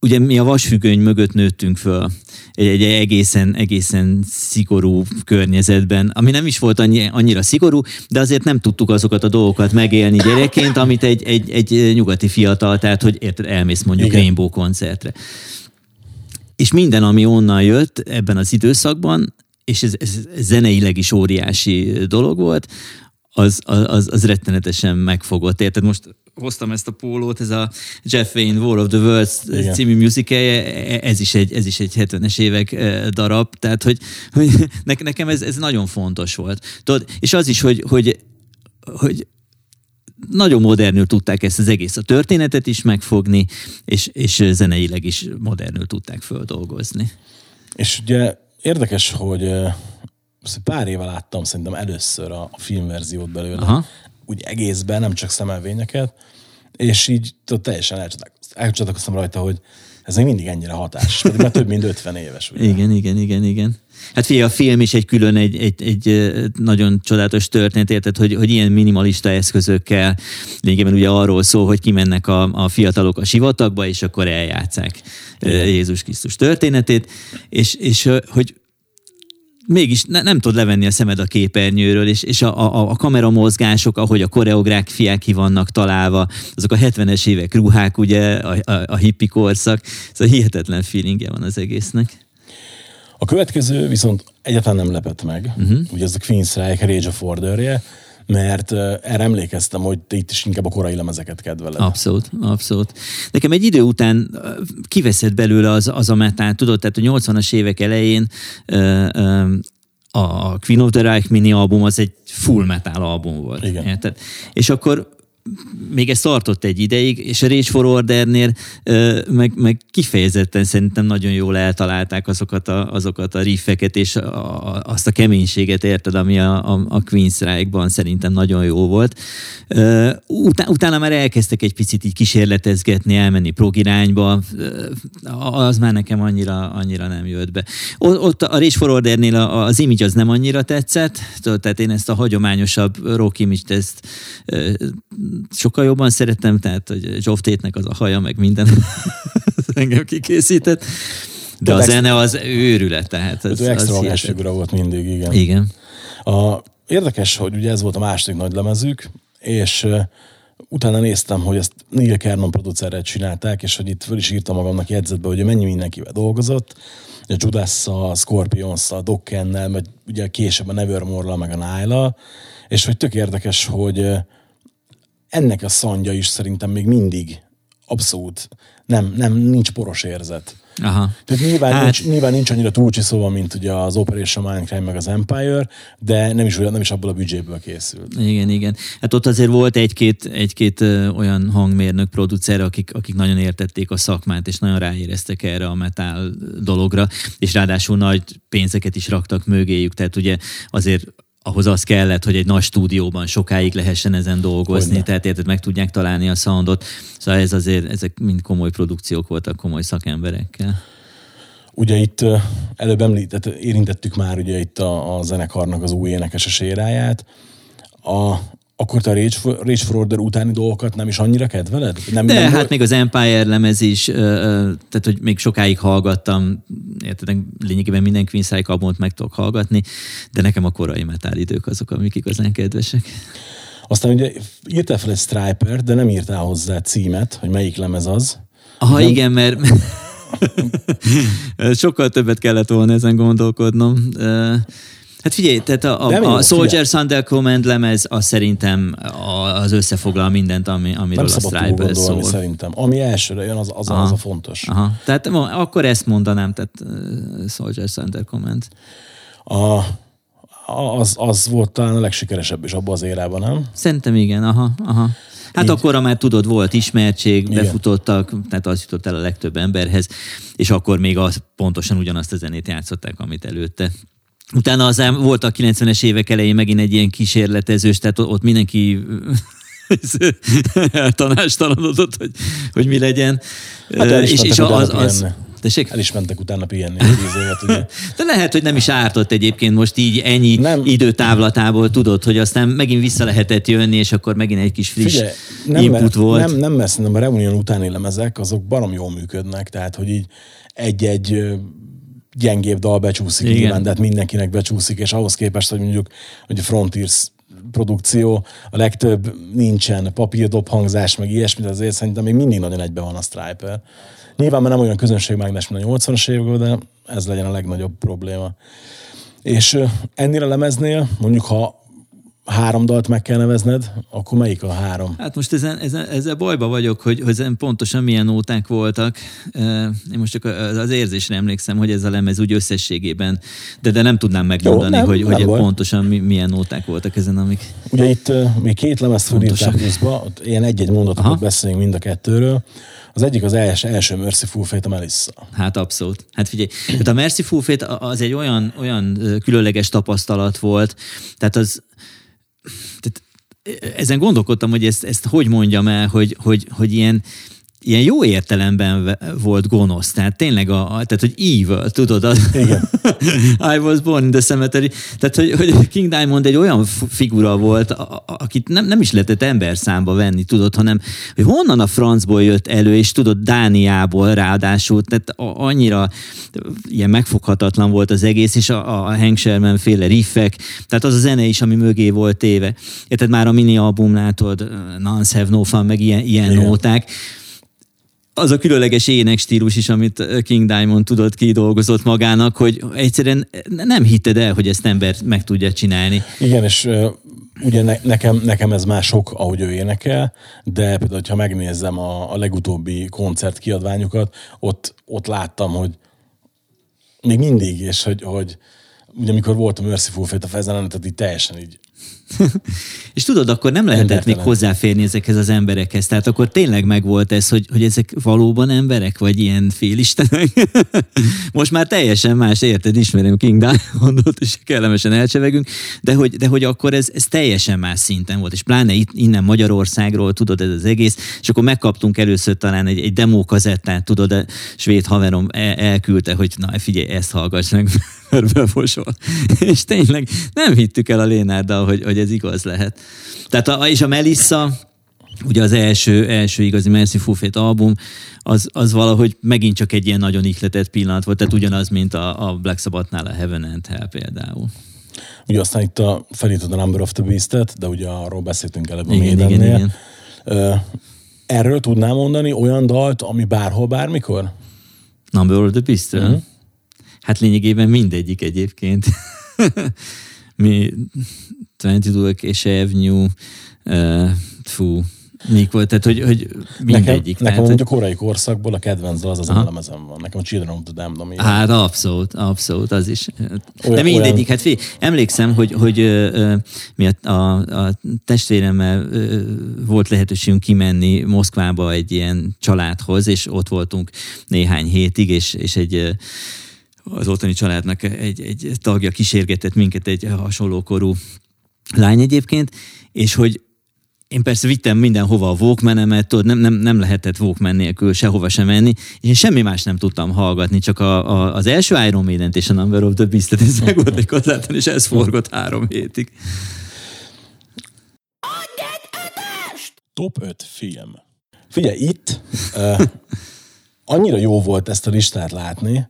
ugye mi a vasfüggöny mögött nőttünk föl egy, egy egészen, egészen szigorú környezetben, ami nem is volt annyi, annyira szigorú, de azért nem tudtuk azokat a dolgokat megélni gyerekként, amit egy, egy, egy nyugati fiatal, tehát hogy érted, elmész mondjuk Igen. Rainbow koncertre. És minden, ami onnan jött ebben az időszakban, és ez, ez zeneileg is óriási dolog volt, az, az, az rettenetesen megfogott. Érted? Most hoztam ezt a pólót, ez a Jeff Wayne War of the Worlds Igen. című musicalje, ez is egy, ez is egy 70-es évek eh, darab, tehát hogy, hogy ne- nekem ez, ez nagyon fontos volt. Tudod, és az is, hogy, hogy, hogy nagyon modernül tudták ezt az egész a történetet is megfogni, és, és zeneileg is modernül tudták földolgozni. És ugye érdekes, hogy eh, pár éve láttam szerintem először a, a filmverziót belőle, Aha. Úgy egészben, nem csak szemelvényeket, és így tudod, teljesen elcsodálkoztam, elcsodálkoztam rajta, hogy ez még mindig ennyire hatás, pedig már több mint 50 éves. Ugye? Igen, igen, igen, igen. Hát figyelj, a film is egy külön, egy, egy, egy nagyon csodálatos történet, érted, hogy, hogy ilyen minimalista eszközökkel lényegében ugye arról szól, hogy kimennek a, a fiatalok a sivatagba, és akkor eljátszák Jézus Krisztus történetét, és, és hogy mégis ne, nem tud levenni a szemed a képernyőről, és, és a, a, a kameramozgások, ahogy a koreográfiák ki vannak találva, azok a 70-es évek ruhák, ugye, a, a, a hippi korszak, szóval hihetetlen feelingje van az egésznek. A következő viszont egyáltalán nem lepett meg. Uh-huh. Ugye ez a Queen's Reich Rage of Order-je, mert erre emlékeztem, hogy te itt is inkább a korai lemezeket kedveled. Abszolút, abszolút. Nekem egy idő után kiveszett belőle az, az a metál, tudod, tehát a 80-as évek elején ö, ö, a Queen of the Reich mini album az egy full metal album volt. Igen. Érted? És akkor még ez tartott egy ideig, és a Rage for Ordernél meg, meg kifejezetten szerintem nagyon jól eltalálták azokat a, azokat a riffeket, és a, a, azt a keménységet, érted, ami a, a, a Queen's Strike-ban szerintem nagyon jó volt. Utá, utána már elkezdtek egy picit így kísérletezgetni, elmenni prog irányba, Ö, az már nekem annyira, annyira nem jött be. Ott a Rage for Ordernél az image az nem annyira tetszett, tehát én ezt a hagyományosabb rock image ezt sokkal jobban szeretem, tehát hogy Geoff Tate-nek az a haja, meg minden engem kikészített. De a Tudod, zene az őrület, tehát Ez az extra hihetetlen. figura volt mindig, igen. Igen. A, érdekes, hogy ugye ez volt a második nagy lemezük, és uh, utána néztem, hogy ezt Neil Kernon producerrel csinálták, és hogy itt föl is írtam magamnak jegyzetbe, hogy mennyi mindenkivel dolgozott, a Judas-szal, Scorpions-szal, Dokkennel, meg ugye később a Nevermore-lal, meg a nile és hogy tök érdekes, hogy uh, ennek a szandja is szerintem még mindig abszolút nem, nem nincs poros érzet. Aha. Tehát nyilván, Hát- nincs, nyilván nincs annyira túlcsiszolva, mint ugye az Operation Mindcrime meg az Empire, de nem is, nem is abból a büdzséből készült. Igen, igen. Hát ott azért volt egy-két, egy-két olyan hangmérnök, producer, akik, akik nagyon értették a szakmát, és nagyon ráéreztek erre a metál dologra, és ráadásul nagy pénzeket is raktak mögéjük, tehát ugye azért ahhoz az kellett, hogy egy nagy stúdióban sokáig lehessen ezen dolgozni, Hogyne. tehát érted, meg tudják találni a soundot. Szóval ez azért, ezek mind komoly produkciók voltak, komoly szakemberekkel. Ugye itt előbb említett, érintettük már ugye itt a, a zenekarnak az új énekes séráját. A, akkor te a Rage for, Rage for Order utáni dolgokat nem is annyira kedveled? Nem, De nem hát volt- még az Empire lemez is, ö, ö, tehát hogy még sokáig hallgattam, érted, lényegében minden Queen Psyche albumot meg tudok hallgatni, de nekem a korai metal idők azok, amik igazán kedvesek. Aztán ugye írtál fel egy Striper, de nem írtál hozzá címet, hogy melyik lemez az. Aha, igen, mert sokkal többet kellett volna ezen gondolkodnom. Hát figyelj, tehát a, a, jó, a figyelj. Soldiers Under Command lemez az szerintem az összefoglal mindent, ami, amiről Nem a gondolni szól. szerintem. Ami elsőre jön, az, az, Aha. az a fontos. Aha. Tehát akkor ezt mondanám, tehát uh, Soldiers Under Command. A, az, az volt talán a legsikeresebb is abban az érában, nem? Szerintem igen, aha, aha. Hát Így. akkor már tudod, volt ismertség, Igen. befutottak, tehát az jutott el a legtöbb emberhez, és akkor még az, pontosan ugyanazt a zenét játszották, amit előtte. Utána az ám volt a 90-es évek elején megint egy ilyen kísérletezős, tehát ott mindenki tanástalanodott, hogy, hogy mi legyen. Hát el is és, és az, az, tessék? El is mentek utána pihenni tíz évet, ugye. De lehet, hogy nem is ártott egyébként most így ennyi nem. Nem. időtávlatából tudod, hogy aztán megint vissza lehetett jönni, és akkor megint egy kis friss Figyelj, nem, input me- volt. Nem, nem messze, hanem a Reunion utáni lemezek, azok barom jól működnek, tehát, hogy így egy-egy gyengébb dal becsúszik Igen. nyilván, de hát mindenkinek becsúszik, és ahhoz képest, hogy mondjuk hogy a Frontiers produkció, a legtöbb nincsen papírdob hangzás, meg ilyesmi, de azért szerintem még mindig nagyon egybe van a Striper. Nyilván már nem olyan közönségmágnes, mint a 80-as években, de ez legyen a legnagyobb probléma. És ennél a lemeznél, mondjuk ha három dalt meg kell nevezned, akkor melyik a három? Hát most ezen, ezen, ezzel bajba vagyok, hogy, hogy ezen pontosan milyen nóták voltak. Én most csak az érzésre emlékszem, hogy ez a lemez úgy összességében, de, de nem tudnám megmondani, nem, hogy, nem hogy baj. pontosan mi, milyen nóták voltak ezen, amik... Ugye itt még két lemezt fölírták pluszba, ilyen egy-egy mondatot Aha. beszélünk mind a kettőről. Az egyik az első, első Merciful Fate a Melissa. Hát abszolút. Hát figyelj, tehát a Merciful Fate az egy olyan, olyan különleges tapasztalat volt, tehát az tehát ezen gondolkodtam, hogy ezt, ezt hogy mondjam el, hogy, hogy, hogy ilyen, ilyen jó értelemben volt gonosz. Tehát tényleg, a, tehát hogy evil, tudod? Az, Igen. I was born in the cemetery. Tehát, hogy, hogy King Diamond egy olyan figura volt, a, a, akit nem, nem is lehetett ember számba venni, tudod, hanem hogy honnan a francból jött elő, és tudod, Dániából ráadásul, tehát a, annyira ilyen megfoghatatlan volt az egész, és a, a Hank Sherman féle riffek, tehát az a zene is, ami mögé volt téve. Érted, már a mini albumnál tudod, Nance Have No Fun, meg ilyen, ilyen Igen. nóták az a különleges énekstílus is, amit King Diamond tudott kidolgozott magának, hogy egyszerűen nem hitted el, hogy ezt ember meg tudja csinálni. Igen, és ugye ne, nekem, nekem ez már sok, ahogy ő énekel, de például, ha megnézem a, a legutóbbi koncert kiadványokat, ott, ott láttam, hogy még mindig, és hogy, hogy ugye amikor volt a Merciful Fate a fezenet, tehát így teljesen így És tudod, akkor nem lehetett még Embertelen. hozzáférni ezekhez az emberekhez. Tehát akkor tényleg megvolt ez, hogy, hogy ezek valóban emberek, vagy ilyen félistenek. Most már teljesen más, érted? Ismerem King Diamondot, és kellemesen elcsevegünk, de hogy, de hogy akkor ez, ez teljesen más szinten volt, és pláne itt, innen Magyarországról, tudod, ez az egész, és akkor megkaptunk először talán egy, egy demo kazettát, tudod, a svéd haverom el, elküldte, hogy na figyelj, ezt hallgass meg, mert befosol. És tényleg nem hittük el a Lénárdal, hogy, hogy ez igaz lehet. Tehát a, és a Melissa, ugye az első, első igazi Merciful Fate album, az, az valahogy megint csak egy ilyen nagyon ihletett pillanat volt, tehát ugyanaz, mint a, a Black Sabbathnál a Heaven and Hell például. Ugye aztán itt a, felírtad a Number of the Beast-et, de ugye arról beszéltünk előbb a Igen, igen, igen. Erről tudnám mondani olyan dalt, ami bárhol, bármikor? Number of the beast Mhm. Hát lényegében mindegyik egyébként. Mi 22 és Avenue, uh, fú, mik volt, tehát hogy, hogy mindegyik. Nekem, nekem tehát, hogy... a korai korszakból a kedvenc az az a lemezem van. Nekem a Children of the Damned, ami... Hát abszolút, abszolút, az is. Olyan, De mindegyik, olyan... hát figyelj, emlékszem, hogy, hogy ö, mi a, a, a testvéremmel ö, volt lehetőségünk kimenni Moszkvába egy ilyen családhoz, és ott voltunk néhány hétig, és, és egy az ottani családnak egy, egy tagja kísérgetett minket, egy hasonló korú lány egyébként, és hogy én persze vittem mindenhova a Walkman-emet, tudod, nem, nem, nem lehetett Walkman nélkül sehova sem menni, és én semmi más nem tudtam hallgatni, csak a, a, az első Iron maiden és a Number of the Beast-et, ez meg volt egy kazettán, és ez forgott három hétig. Top 5 film. Figyelj, itt uh, annyira jó volt ezt a listát látni,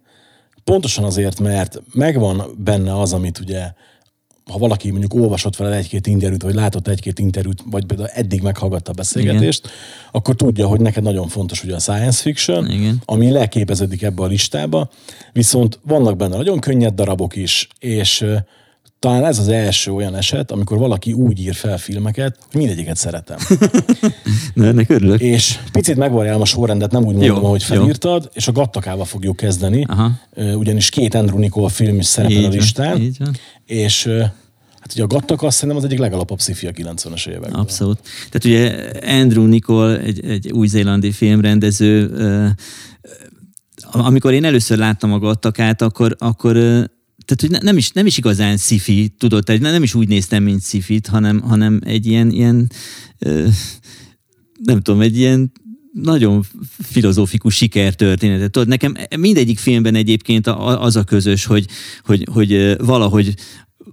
pontosan azért, mert megvan benne az, amit ugye ha valaki mondjuk olvasott vele egy-két interjút, vagy látott egy-két interjút, vagy például eddig meghallgatta a beszélgetést, Igen. akkor tudja, hogy neked nagyon fontos ugye a science fiction, Igen. ami leképeződik ebbe a listába, viszont vannak benne nagyon könnyed darabok is, és talán ez az első olyan eset, amikor valaki úgy ír fel filmeket, hogy mindegyiket szeretem. Na, ennek örülök. És picit megvarjálom a sorrendet, nem úgy mondom, jó, ahogy felírtad, jó. és a Gattakával fogjuk kezdeni, Aha. ugyanis két Andrew Nicole film is szerepel így a listán, van, így van. és Hát ugye a Gattak azt szerintem az egyik legalapabb sci a 90-es években. Abszolút. Tehát ugye Andrew Nicole, egy, egy új-zélandi filmrendező, amikor én először láttam a Gattakát, akkor, akkor tehát, hogy nem is, nem is igazán sci tudod, tehát nem is úgy néztem, mint sci hanem, hanem egy ilyen, ilyen nem tudom, egy ilyen nagyon filozófikus sikertörténetet. Tudod, nekem mindegyik filmben egyébként az a közös, hogy, hogy, hogy valahogy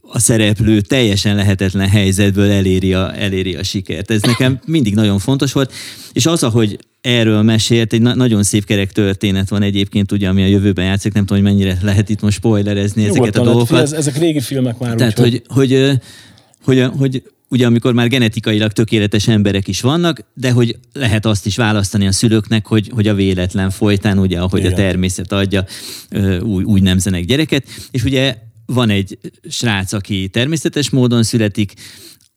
a szereplő teljesen lehetetlen helyzetből eléri a, eléri a sikert. Ez nekem mindig nagyon fontos volt, és az, ahogy erről mesélt, egy na- nagyon szép kerek történet van egyébként, ugye, ami a jövőben játszik, nem tudom, hogy mennyire lehet itt most spoilerezni Nyugodtan, ezeket a dolgokat. Ez, ezek régi filmek már. Tehát, hogy, hogy, hogy, hogy, hogy ugye amikor már genetikailag tökéletes emberek is vannak, de hogy lehet azt is választani a szülőknek, hogy, hogy a véletlen folytán, ugye, ahogy Igen. a természet adja, úgy, úgy nemzenek gyereket, és ugye van egy srác, aki természetes módon születik,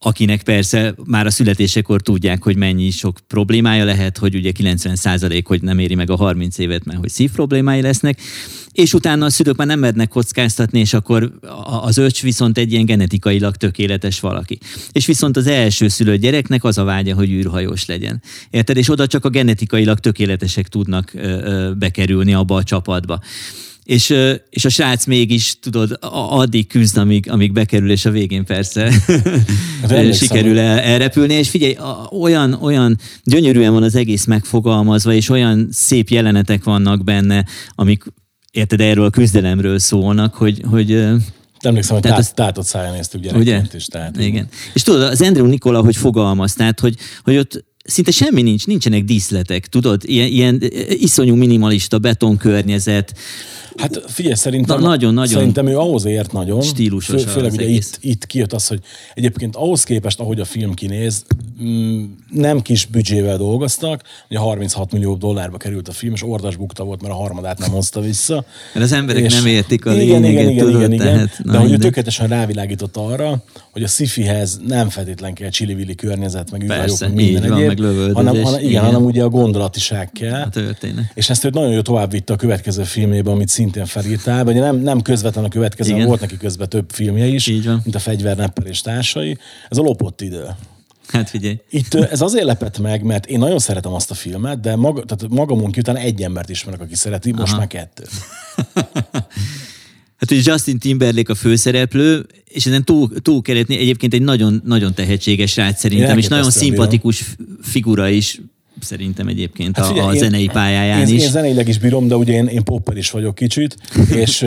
akinek persze már a születésekor tudják, hogy mennyi sok problémája lehet, hogy ugye 90 százalék, hogy nem éri meg a 30 évet, mert hogy szív problémái lesznek, és utána a szülők már nem mernek kockáztatni, és akkor az öcs viszont egy ilyen genetikailag tökéletes valaki. És viszont az első szülött gyereknek az a vágya, hogy űrhajós legyen. Érted? És oda csak a genetikailag tökéletesek tudnak bekerülni abba a csapatba és, és a srác mégis, tudod, addig küzd, amíg, amíg bekerül, és a végén persze hát sikerül el, elrepülni, és figyelj, olyan, olyan gyönyörűen van az egész megfogalmazva, és olyan szép jelenetek vannak benne, amik, érted, erről a küzdelemről szólnak, hogy, hogy Emlékszem, hogy tehát tát, tátott száján néztük gyerekként ugye? is. Tehát Igen. És tudod, az Andrew Nikola, hogy fogalmaz, tehát, hogy, hogy ott szinte semmi nincs, nincsenek díszletek, tudod, ilyen, ilyen iszonyú minimalista betonkörnyezet, Hát figyelj, szerintem, Na, nagyon, nagyon szerintem ő ahhoz ért nagyon. Stílusos fő, Főleg ugye itt, itt kijött az, hogy egyébként ahhoz képest, ahogy a film kinéz, mm, nem kis büdzsével dolgoztak, ugye 36 millió dollárba került a film, és ordas bukta volt, mert a harmadát nem hozta vissza. Mert az emberek és nem értik a igen, lényeget, igen, igen, tudod, igen, igen, tehát, De hogy ő tökéletesen rávilágított arra, hogy a szifihez nem feltétlen kell csili környezet, meg űrhajók, minden egyéb, meg hanem, hanem, igen, igen, hanem ugye a gondolatiság kell. A történet. És ezt ő nagyon jó tovább vitte a következő filmében, amit szintén felírtál, vagy nem, nem közvetlen a következő, Igen. volt neki közben több filmje is, Így van. mint a Fegyverneppel és társai. Ez a lopott idő. Hát figyelj. Itt ez azért lepett meg, mert én nagyon szeretem azt a filmet, de maga, tehát magamon után egy embert ismerek, aki szereti, most Aha. már kettő. Hát hogy Justin Timberlake a főszereplő, és ezen túl, túl keretni egyébként egy nagyon, nagyon tehetséges srác szerintem, és nagyon szimpatikus figura is szerintem egyébként hát a, a zenei pályáján én, is. Én zeneileg is bírom, de ugye én, én popper is vagyok kicsit, és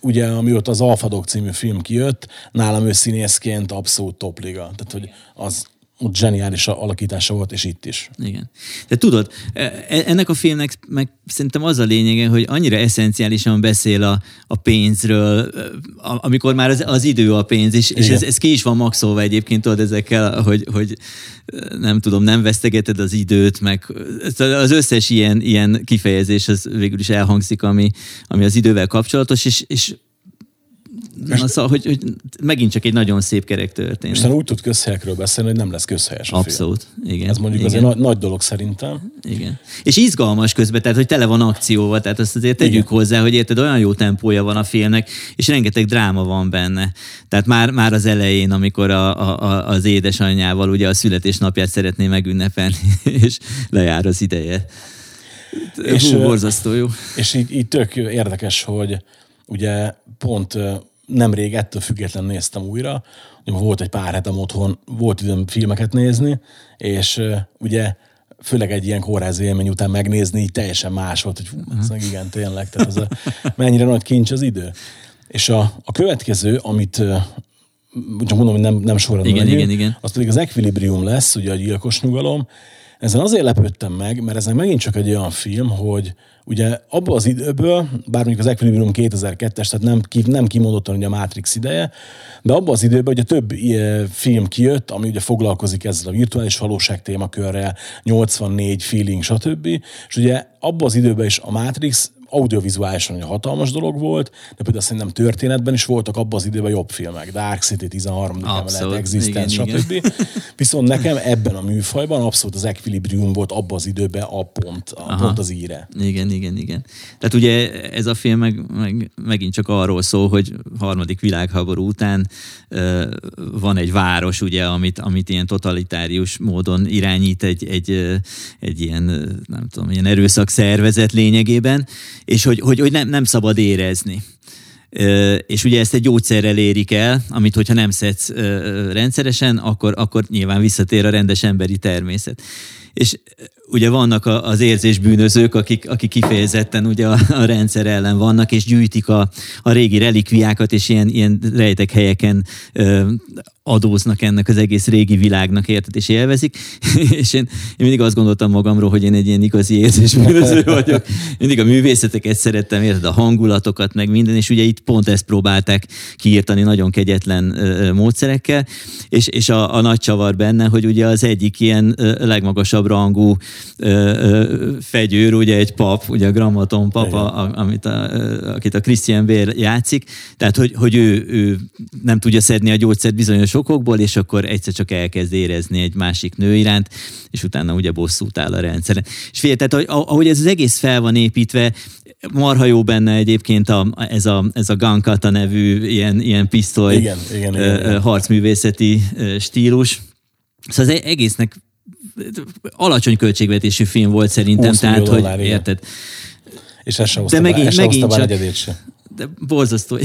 ugye amióta az Alfadok című film kijött, nálam ő színészként abszolút topliga. Tehát, hogy az, ott zseniális alakítása volt, és itt is. Igen. De tudod, e, e, ennek a filmnek meg szerintem az a lényege, hogy annyira eszenciálisan beszél a, a pénzről, amikor már az, az idő a pénz, és, és ez, ez ki is van maxolva egyébként, tudod, ezekkel, hogy, hogy nem tudom, nem vesztegeted az időt, meg az összes ilyen, ilyen kifejezés az végül is elhangzik, ami, ami az idővel kapcsolatos, és, és Na, szóval, hogy, hogy megint csak egy nagyon szép kerek történet. És úgy tud közhelyekről beszélni, hogy nem lesz közhelyes a Abszolút, film. igen. Ez mondjuk igen. azért nagy, nagy dolog szerintem. Igen. És izgalmas közben, tehát hogy tele van akcióval, tehát azt azért tegyük Igen. hozzá, hogy érted, olyan jó tempója van a filmnek, és rengeteg dráma van benne. Tehát már, már az elején, amikor a, a, az édesanyjával ugye a születésnapját szeretné megünnepelni, és lejár az ideje. És, Hú, borzasztó jó. És így, így tök érdekes, hogy ugye pont nemrég ettől független néztem újra, volt egy pár hetem otthon, volt időm filmeket nézni, és ugye főleg egy ilyen kórházi élmény után megnézni, így teljesen más volt, hogy fú, ez meg igen, tényleg, tehát az a, mennyire nagy kincs az idő. És a, a következő, amit csak mondom, hogy nem, nem sorrendben igen, igen, igen. az pedig az Equilibrium lesz, ugye a gyilkos nyugalom. Ezen azért lepődtem meg, mert ez megint csak egy olyan film, hogy ugye abban az időből, bár mondjuk az Equilibrium 2002-es, tehát nem, nem kimondottan ugye a Matrix ideje, de abban az időben ugye több film kijött, ami ugye foglalkozik ezzel a virtuális valóság témakörrel, 84 feeling, stb. És ugye abban az időben is a Matrix audiovizuálisan hatalmas dolog volt, de például szerintem történetben is voltak abban az időben jobb filmek. Dark City 13. emelet, Existence, stb. Igen. Viszont nekem ebben a műfajban abszolút az Equilibrium volt abban az időben a pont, a pont az íre. Igen, igen, igen. Tehát ugye ez a film meg, meg, megint csak arról szól, hogy harmadik világháború után uh, van egy város, ugye, amit, amit ilyen totalitárius módon irányít egy, egy, egy ilyen, nem tudom, ilyen erőszak szervezet lényegében, és hogy, hogy, hogy nem, nem szabad érezni. És ugye ezt egy gyógyszerrel érik el, amit hogyha nem szedsz rendszeresen, akkor, akkor nyilván visszatér a rendes emberi természet. És ugye vannak az érzésbűnözők, akik, akik kifejezetten ugye a, a rendszer ellen vannak, és gyűjtik a, a régi relikviákat, és ilyen, ilyen rejtek helyeken ö, adóznak ennek az egész régi világnak, érted, és élvezik. és én, én mindig azt gondoltam magamról, hogy én egy ilyen igazi érzésbűnöző vagyok. Mindig a művészeteket szerettem, érted, a hangulatokat, meg minden, és ugye itt pont ezt próbálták kiírtani nagyon kegyetlen ö, módszerekkel, és, és a, a nagy csavar benne, hogy ugye az egyik ilyen ö, legmagasabb rangú fegyőr, ugye egy pap, ugye a grammaton papa, a, amit a, akit a Christian Bale játszik, tehát hogy, hogy ő, ő nem tudja szedni a gyógyszert bizonyos okokból, és akkor egyszer csak elkezd érezni egy másik nő iránt, és utána ugye bosszút áll a rendszeren. És figyelj, tehát ahogy ez az egész fel van építve, marha jó benne egyébként a, ez, a, ez a Gankata nevű ilyen, ilyen pisztoly igen, igen, igen, igen. harcművészeti stílus. Szóval az egésznek alacsony költségvetésű film volt szerintem, tehát hogy dollár, érted. És ez sem hozta, De megint, megint csak, se. De borzasztó.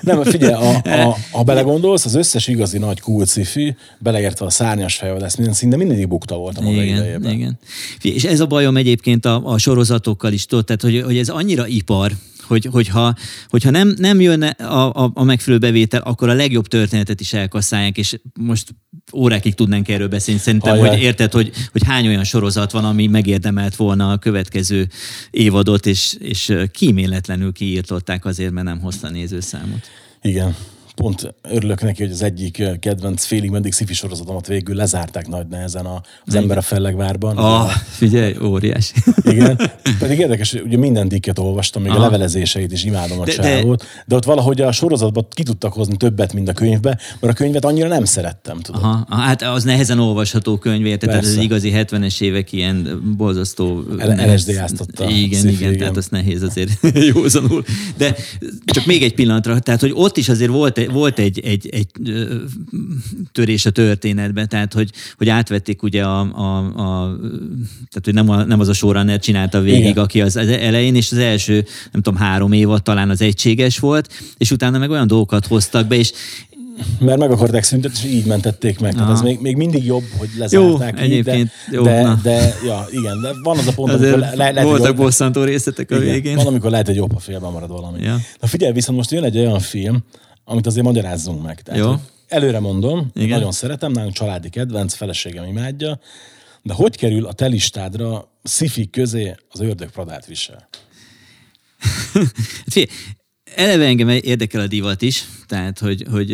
Nem, figyelj, a, a, ha belegondolsz, az összes igazi nagy sci beleértve a szárnyas fejvadász, minden szinte mindegyik bukta volt a maga igen, idejében. Igen. És ez a bajom egyébként a, a sorozatokkal is, tudod, tehát hogy, hogy ez annyira ipar, hogy, hogyha, hogyha nem, nem jönne a, a, a megfelelő bevétel, akkor a legjobb történetet is elkasszálják, és most órákig tudnánk erről beszélni. Szerintem, Ajaj. hogy érted, hogy, hogy hány olyan sorozat van, ami megérdemelt volna a következő évadot, és, és kíméletlenül kiírtották azért, mert nem hozta nézőszámot. Igen pont örülök neki, hogy az egyik kedvenc félig meddig szifi sorozatomat végül lezárták nagy nehezen az ember a fellegvárban. Ah, figyelj, óriás. Igen, pedig érdekes, hogy ugye minden dikket olvastam, még Aha. a levelezéseit is imádom a de, csávót, de... de ott valahogy a sorozatban ki tudtak hozni többet, mint a könyvbe, mert a könyvet annyira nem szerettem, tudod. Aha, hát az nehezen olvasható könyv, tehát ez az igazi 70-es évek ilyen borzasztó... lsd áztatta. Igen, igen, igen, tehát az nehéz azért józanul. De csak még egy pillanatra, tehát hogy ott is azért volt volt egy, egy, egy törés a történetben, tehát hogy, hogy átvették ugye a, a, a tehát hogy nem, a, nem az a showrunner csinálta végig, Igen. aki az elején, és az első, nem tudom, három évad talán az egységes volt, és utána meg olyan dolgokat hoztak be, és mert meg akarták szüntetni, és így mentették meg. Tehát ez még, még mindig jobb, hogy lezárták jó, így, de, jó, de, de, ja, igen, de van az a pont, amikor le, le, voltak jobb, bosszantó részletek a igen, végén. Van, amikor lehet, hogy jobb, ha félben marad valami. Ja. Na figyelj, viszont most jön egy olyan film, amit azért magyarázzunk meg. Tehát, Jó. Előre mondom, Igen. nagyon szeretem, nagyon családi kedvenc, feleségem imádja, de hogy kerül a te listádra szifi közé az ördög pradát visel? eleve engem érdekel a divat is, tehát hogy, hogy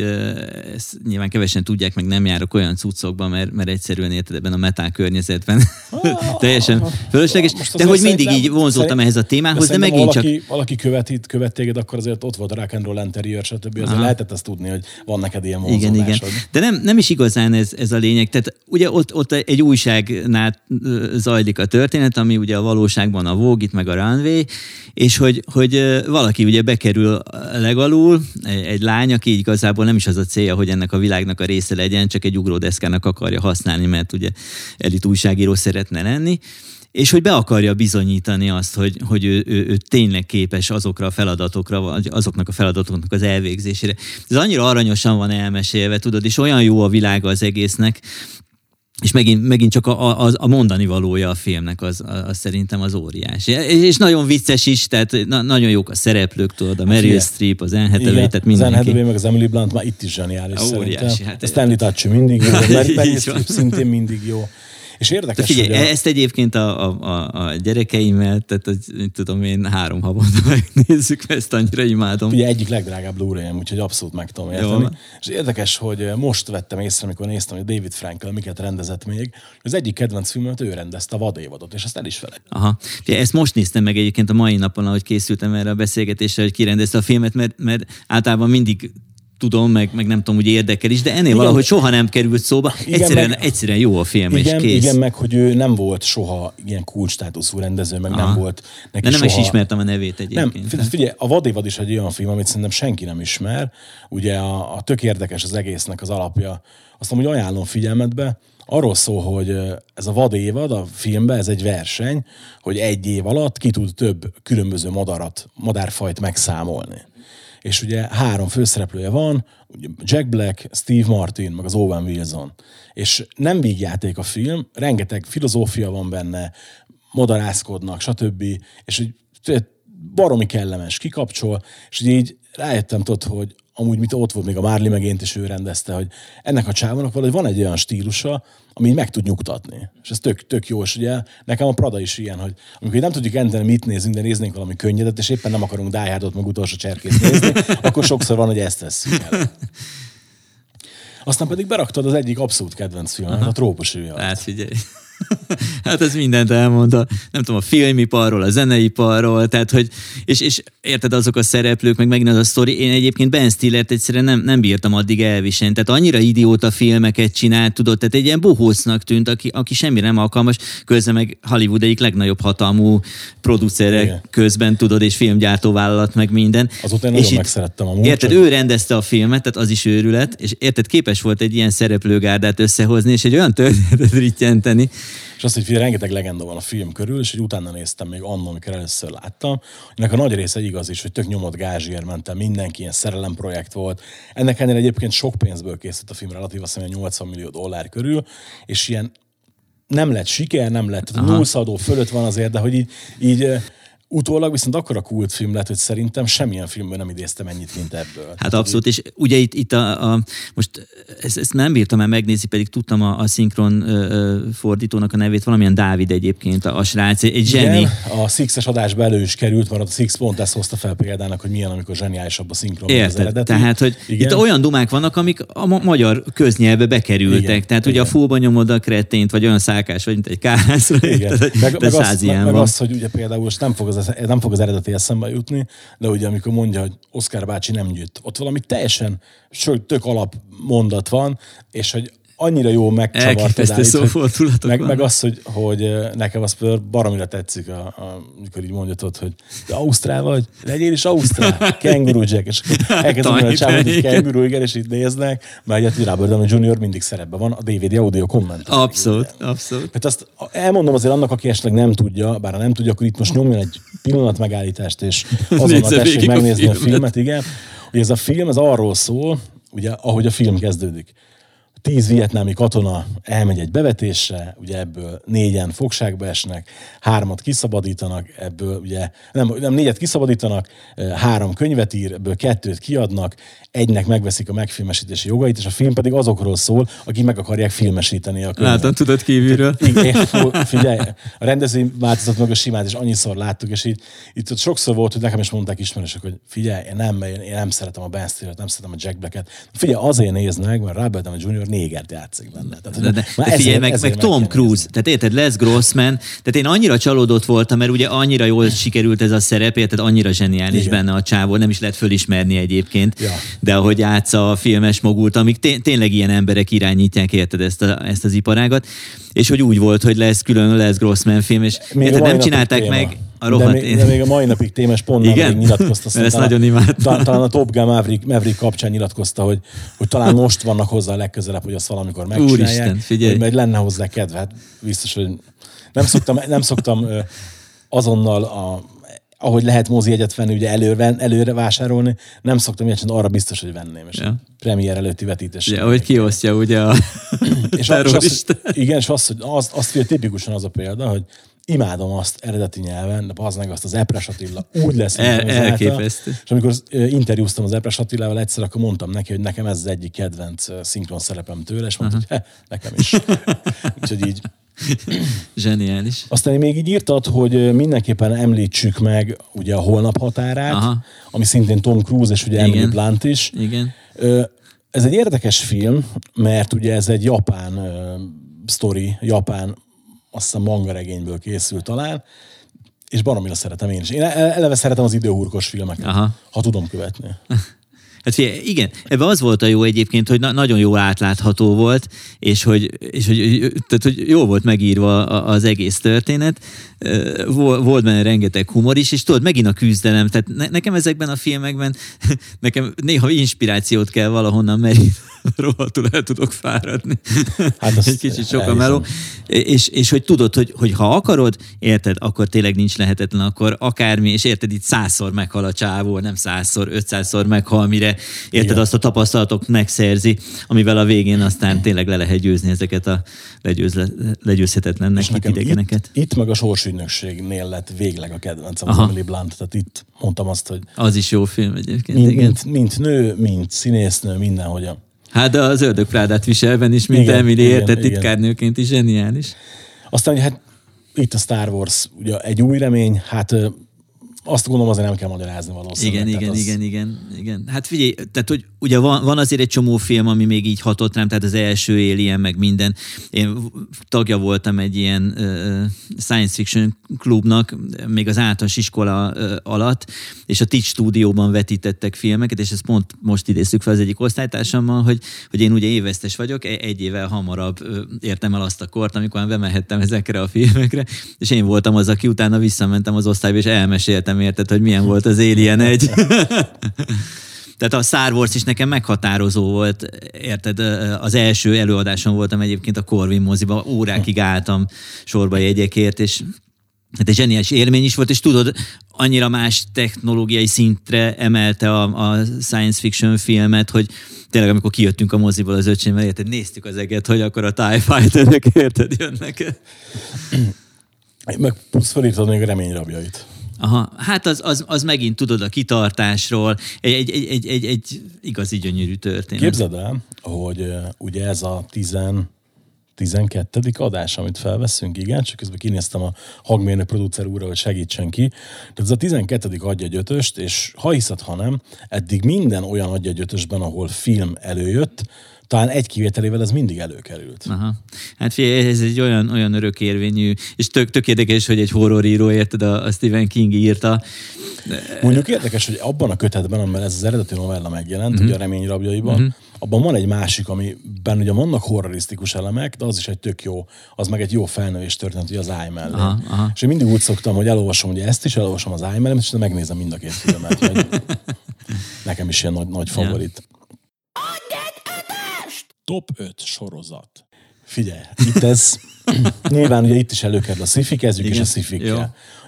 ezt nyilván kevesen tudják, meg nem járok olyan cuccokba, mert, mert egyszerűen érted ebben a metál környezetben. teljesen fölösleges, Most de hogy mindig így vonzottam szerint- ehhez a témához, de megint ha csak... valaki, valaki követ, téged, akkor azért ott volt a rock and roll interior, stb. Azért Aha. lehetett ezt tudni, hogy van neked ilyen Igen, igen. vonzódásod. De nem, nem is igazán ez, ez a lényeg. Tehát ugye ott, ott egy újságnál zajlik a történet, ami ugye a valóságban a Vogue, meg a Runway, és hogy, hogy valaki ugye bekerül legalul, egy, egy lány, aki igazából nem is az a célja, hogy ennek a világnak a része legyen, csak egy ugródeszkának akarja használni, mert ugye elit újságíró szeretne lenni, és hogy be akarja bizonyítani azt, hogy, hogy ő, ő, ő tényleg képes azokra a feladatokra, vagy azoknak a feladatoknak az elvégzésére. Ez annyira aranyosan van elmesélve, tudod, és olyan jó a világa az egésznek, és megint, megint csak a, a, a mondani valója a filmnek, az, az szerintem az óriási. És nagyon vicces is, tehát na, nagyon jók a szereplők, tudod, a Meryl Figyelj. Streep, az Anne Hathaway, tehát az Anne mindenki. Hathaway meg az Emily Blunt már itt is zseniális Óriási, szerintem. hát a Stanley Tucci mindig jó, a Mer- Így Meryl. Streep szintén mindig jó. És De érdekes, figyelj, hogy a... ezt egyébként a, a, a, a gyerekeimmel, tehát mit tudom én, három havonta megnézzük, mert ezt annyira imádom. Ugye egyik legdrágább blu ray úgyhogy abszolút meg tudom Jó. érteni. És érdekes, hogy most vettem észre, amikor néztem, hogy David Frankel miket rendezett még, az egyik kedvenc filmet ő rendezte a vadévadot, és ezt el is felejt. Aha. Ugye, ezt most néztem meg egyébként a mai napon, ahogy készültem erre a beszélgetésre, hogy kirendezte a filmet, mert, mert általában mindig tudom, meg, meg nem tudom, hogy érdekel is, de ennél Igen. valahogy soha nem került szóba. Igen, egyszerűen, meg- egyszerűen jó a film, Igen, és kész. igen, meg hogy ő nem volt soha ilyen kulcsstátuszú rendező, meg nem Aha. volt neki de nem soha... is ismertem a nevét Nem, egyébként. figyelj, figyelj, a Vadévad is egy olyan film, amit szerintem senki nem ismer. Ugye a, a tök érdekes az egésznek az alapja. Azt amúgy ajánlom figyelmetbe. Arról szól, hogy ez a vadévad a filmben, ez egy verseny, hogy egy év alatt ki tud több különböző madarat, madárfajt megszámolni. És ugye három főszereplője van, ugye Jack Black, Steve Martin, meg az Owen Wilson. És nem vígjáték a film, rengeteg filozófia van benne, madarászkodnak, stb. És hogy baromi kellemes, kikapcsol, és így rájöttem, tudod, hogy amúgy mit ott volt még a Márli megént, és ő rendezte, hogy ennek a csávónak valahogy van egy olyan stílusa, ami így meg tud nyugtatni. És ez tök, tök jó, és ugye nekem a Prada is ilyen, hogy amikor nem tudjuk enteni, mit nézünk, de néznénk valami könnyedet, és éppen nem akarunk Die Hardot, meg utolsó cserkészt nézni, akkor sokszor van, hogy ezt tesszük el. Aztán pedig beraktad az egyik abszolút kedvenc filmet, a Trópus üveg. Hát figyelj. Hát ez mindent elmondta, nem tudom, a filmiparról, a zeneiparról, tehát hogy, és, és érted azok a szereplők, meg megint az a sztori, én egyébként Ben Stillert egyszerűen nem, nem bírtam addig elviselni, tehát annyira idióta filmeket csinált, tudod, tehát egy ilyen bohócnak tűnt, aki, aki semmire nem alkalmas, közben meg Hollywood egyik legnagyobb hatalmú producere Igen. közben, tudod, és filmgyártóvállalat, meg minden. Azóta én És nagyon itt- megszerettem amúgy, Érted, csak- ő rendezte a filmet, tehát az is őrület, és érted, képes volt egy ilyen szereplőgárdát összehozni, és egy olyan történetet rittyenteni, És azt, hogy figyelj, rengeteg legenda van a film körül, és hogy utána néztem még annól, amikor először láttam, ennek a nagy része igaz is, hogy tök nyomott gázsért mentem, mindenki ilyen szerelemprojekt volt. Ennek ennél egyébként sok pénzből készült a film, relatív azt hiszem, ilyen 80 millió dollár körül, és ilyen nem lett siker, nem lett, nullszadó fölött van azért, de hogy így, így utólag viszont akkora kultfilm lett, hogy szerintem semmilyen filmből nem idéztem ennyit, mint ebből. Hát abszolút, és ugye itt, itt a, a most ezt, ezt nem bírtam el megnézni, pedig tudtam a, a szinkron ö, fordítónak a nevét, valamilyen Dávid egyébként, a, a srác, egy zseni. Igen, a Six-es adásba elő is került, mert a Six pont ezt hozta fel példának, hogy milyen, amikor zseniálisabb a szinkron, az Érted? eredeti. Tehát, hogy Igen. itt olyan dumák vannak, amik a ma- magyar köznyelve bekerültek. Igen, Tehát ugye a igen. fúba nyomod a kretént, vagy olyan szálkás vagy, mint egy kárászra. Igen. Meg, meg, azt, meg, meg azt, hogy ugye például most nem fog, az, nem fog az eredeti eszembe jutni, de ugye amikor mondja, hogy Oscar bácsi nem gyűjt, ott valami teljesen sőt, tök alap mondat van, és hogy annyira jó megcsavart Elképesztő odáig, hogy- szófordulatok meg, vannak. meg az, hogy, hogy nekem az például baromira tetszik, a, a, amikor így mondja, tudod, hogy de Ausztrál vagy, legyél is Ausztrál, kenguru Jack, és elkezdem hogy csávon, hogy kenguru, igen, és így néznek, mert ugye Robert Downey Jr. mindig szerepben van, a DVD audio komment. Abszolút, abszolút. Hát azt elmondom azért annak, aki esetleg nem tudja, bár ha nem tudja, akkor itt most nyomjon egy pillanat megállítást, és azonnal tessék a megnézni a filmet. filmet, igen. Ugye ez a film, ez arról szól, ugye, ahogy a film kezdődik. Tíz vietnámi katona elmegy egy bevetésre, ugye ebből négyen fogságba esnek, hármat kiszabadítanak, ebből ugye, nem, nem négyet kiszabadítanak, eh, három könyvet ír, ebből kettőt kiadnak, egynek megveszik a megfilmesítési jogait, és a film pedig azokról szól, akik meg akarják filmesíteni a könyvet. Látom, tudod kívülről. Igen, figyelj, a rendezői változat meg a simát is annyiszor láttuk, és így itt ott sokszor volt, hogy nekem is mondták ismerősök, hogy figyelj, én nem, én, én nem szeretem a Ben Stiller-t, nem szeretem a Jack Black-et. Figyelj, azért nézd meg, mert Robert Downey Jr. négert játszik benne. Tehát, de, de, de figyelj, meg, meg Tom Cruise, tehát érted, Les Grossman, tehát én annyira csalódott voltam, mert ugye annyira jól sikerült ez a szerep, érted, annyira zseniális Igen. benne a csávó, nem is lehet fölismerni egyébként, ja. de ahogy játsza a filmes mogult, amik té- tényleg ilyen emberek irányítják, érted, ezt, a, ezt az iparágat, és hogy úgy volt, hogy lesz külön Les Grossman film, és érted, nem csinálták téma. A rohadt de, még, de még a mai napig témes pont Igen? nyilatkozta. Ezt nagyon imádtam. Talán, a Top Gun Maverick, Maverick kapcsán nyilatkozta, hogy, hogy talán most vannak hozzá a legközelebb, hogy azt valamikor megcsinálják. Úristen, figyelj. Hogy lenne hozzá kedve. Hát biztos, hogy nem szoktam, nem szoktam azonnal a, ahogy lehet mozi egyet venni, ugye előre, előre vásárolni, nem szoktam ilyet, arra biztos, hogy venném. És ja. premier előtti vetítés. Ja, hogy kiosztja ugye a és, az, és az, igen, és azt, hogy az, azt, hogy tipikusan az a példa, hogy imádom azt eredeti nyelven, de az meg azt az Epres Attila úgy lesz, El, elképesztő. És amikor interjúztam az Epres Attilával egyszer, akkor mondtam neki, hogy nekem ez az egyik kedvenc szinkron szerepem tőle, és mondta, uh-huh. hogy nekem is. Úgyhogy így Zseniális. Aztán még így írtad, hogy mindenképpen említsük meg ugye a holnap határát, Aha. ami szintén Tom Cruise és ugye Emily Blunt is. Igen. Ez egy érdekes film, mert ugye ez egy japán sztori, japán azt hiszem manga regényből készült talán, és baromira szeretem én is. Én eleve szeretem az időhurkos filmeket, Aha. ha tudom követni. Hát figyelj, igen, ebben az volt a jó egyébként, hogy na- nagyon jó átlátható volt, és hogy, és hogy, tehát, hogy jó volt megírva az egész történet, volt benne rengeteg humor is, és tudod, megint a küzdelem, tehát ne, nekem ezekben a filmekben, nekem néha inspirációt kell valahonnan meríteni, rohadtul el tudok fáradni. Hát Egy kicsit sok a meló. És, és hogy tudod, hogy, hogy ha akarod, érted, akkor tényleg nincs lehetetlen, akkor akármi, és érted, itt százszor meghal a csávó, nem százszor, ötszázszor meghal, mire érted, Igen. azt a tapasztalatok megszerzi, amivel a végén aztán tényleg le lehet győzni ezeket a legyőzle, legyőzhetetlennek idegeneket. Itt, itt meg a sorsügynökségnél lett végleg a kedvencem az Emily Blunt, tehát itt mondtam azt, hogy... Az is jó film egyébként, mint, igen. Mint, mint nő, mint színésznő, mindenhogy a Hát de az ördög Prádát viselben is, mint igen, Emily érte titkárnőként is zseniális. Aztán, hát itt a Star Wars, ugye egy új remény, hát azt gondolom azért nem kell magyarázni valószínűleg. Igen, igen, az... igen, igen, igen. Hát figyelj, tehát hogy ugye van, van azért egy csomó film, ami még így hatott rám, tehát az első Alien, meg minden. Én tagja voltam egy ilyen uh, science fiction klubnak, még az általános iskola uh, alatt, és a Teach stúdióban vetítettek filmeket, és ezt pont most idézzük fel az egyik osztálytársammal, hogy, hogy én ugye évesztes vagyok, e-, egy évvel hamarabb értem el azt a kort, amikor már bemehettem ezekre a filmekre, és én voltam az, aki utána visszamentem az osztályba, és elmeséltem érted, hogy milyen volt az Alien egy. Tehát a Star Wars is nekem meghatározó volt, érted? Az első előadáson voltam egyébként a Corvin moziba, órákig álltam sorba jegyekért, és Hát egy zseniális élmény is volt, és tudod, annyira más technológiai szintre emelte a, a science fiction filmet, hogy tényleg amikor kijöttünk a moziból az öcsémmel, érted, néztük az eget, hogy akkor a TIE Fighterek, érted, jönnek Meg plusz felírtad még a reményrabjait. Aha, hát az, az, az megint tudod a kitartásról, egy, egy, egy, egy, egy, igazi gyönyörű történet. Képzeld el, hogy ugye ez a 10, 12. adás, amit felveszünk, igen, csak közben kinéztem a hangmérnök producer úrra, hogy segítsen ki. Tehát ez a 12. adja egy ötöst, és ha hiszed, ha nem, eddig minden olyan adja egy ötösben, ahol film előjött, talán egy kivételével ez mindig előkerült. Aha. Hát figyelj, ez egy olyan, olyan örökérvényű, és tök, tök érdekes, hogy egy horroríró, érted, a, a Stephen King írta. Mondjuk érdekes, hogy abban a kötetben, amiben ez az eredeti novella megjelent, uh-huh. ugye a remény rabjaiban, uh-huh. abban van egy másik, amiben ugye vannak horrorisztikus elemek, de az is egy tök jó, az meg egy jó felnővés történet, ugye az áj mellé. Aha, aha. És én mindig úgy szoktam, hogy elolvasom ugye ezt is, elolvasom az áj mellé, és megnézem mind a két filmet. Nekem is ilyen nagy, nagy favorit. Yeah. Top 5 sorozat. Figyelj, itt ez, nyilván ugye itt is előkerül a sci kezdjük is a sci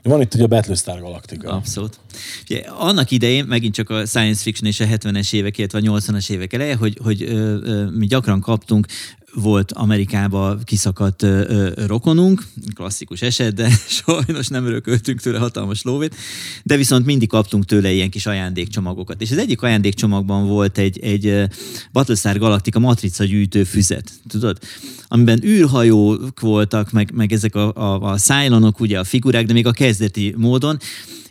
Van itt ugye a Battlestar Galactica. Abszolút. Ugye, annak idején, megint csak a science fiction és a 70-es évek, illetve a 80-as évek eleje, hogy, hogy ö, ö, mi gyakran kaptunk volt Amerikába kiszakadt ö, ö, rokonunk, klasszikus eset, de sajnos nem örököltünk tőle hatalmas lóvét, de viszont mindig kaptunk tőle ilyen kis ajándékcsomagokat. És az egyik ajándékcsomagban volt egy, egy Battlestar Galactica matrica gyűjtő füzet, tudod? Amiben űrhajók voltak, meg, meg ezek a, a, a szájlonok, ugye a figurák, de még a kezdeti módon,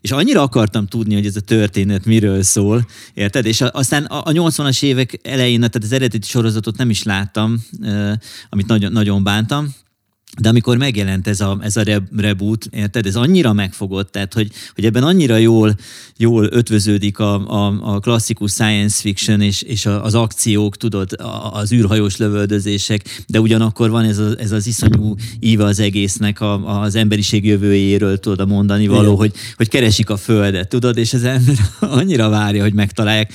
és annyira akartam tudni, hogy ez a történet miről szól, érted? És aztán a, a 80-as évek elején, tehát az eredeti sorozatot nem is láttam, amit nagyon, nagyon bántam, de amikor megjelent ez a, ez a reboot, érted, ez annyira megfogott, tehát hogy, hogy ebben annyira jól, jól ötvöződik a, a, a klasszikus science fiction és, és az akciók, tudod, az űrhajós lövöldözések, de ugyanakkor van ez, a, ez az iszonyú íve az egésznek a, az emberiség jövőjéről, tudod, mondani való, hogy, hogy keresik a földet, tudod, és az ember annyira várja, hogy megtalálják.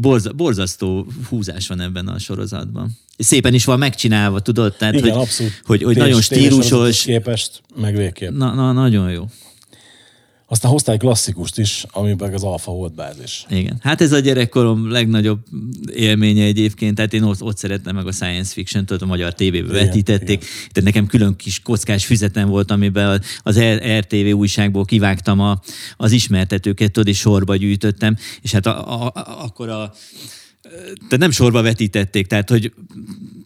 Borza, borzasztó húzás van ebben a sorozatban szépen is van megcsinálva, tudod? Tehát, Igen, hogy, abszolút. Hogy, hogy nagyon stílusos. képest, meg végképp. Na, na, nagyon jó. Aztán hoztál egy klasszikust is, ami meg az Alpha volt bázis. Igen. Hát ez a gyerekkorom legnagyobb élménye egyébként, tehát én ott, ott szerettem meg a science fiction tudod, a magyar tévébe vetítették. Igen. Tehát nekem külön kis kockás füzetem volt, amiben az RTV újságból kivágtam a, az ismertetőket, tudod, és sorba gyűjtöttem, és hát a, a, a, akkor a de nem sorba vetítették, tehát hogy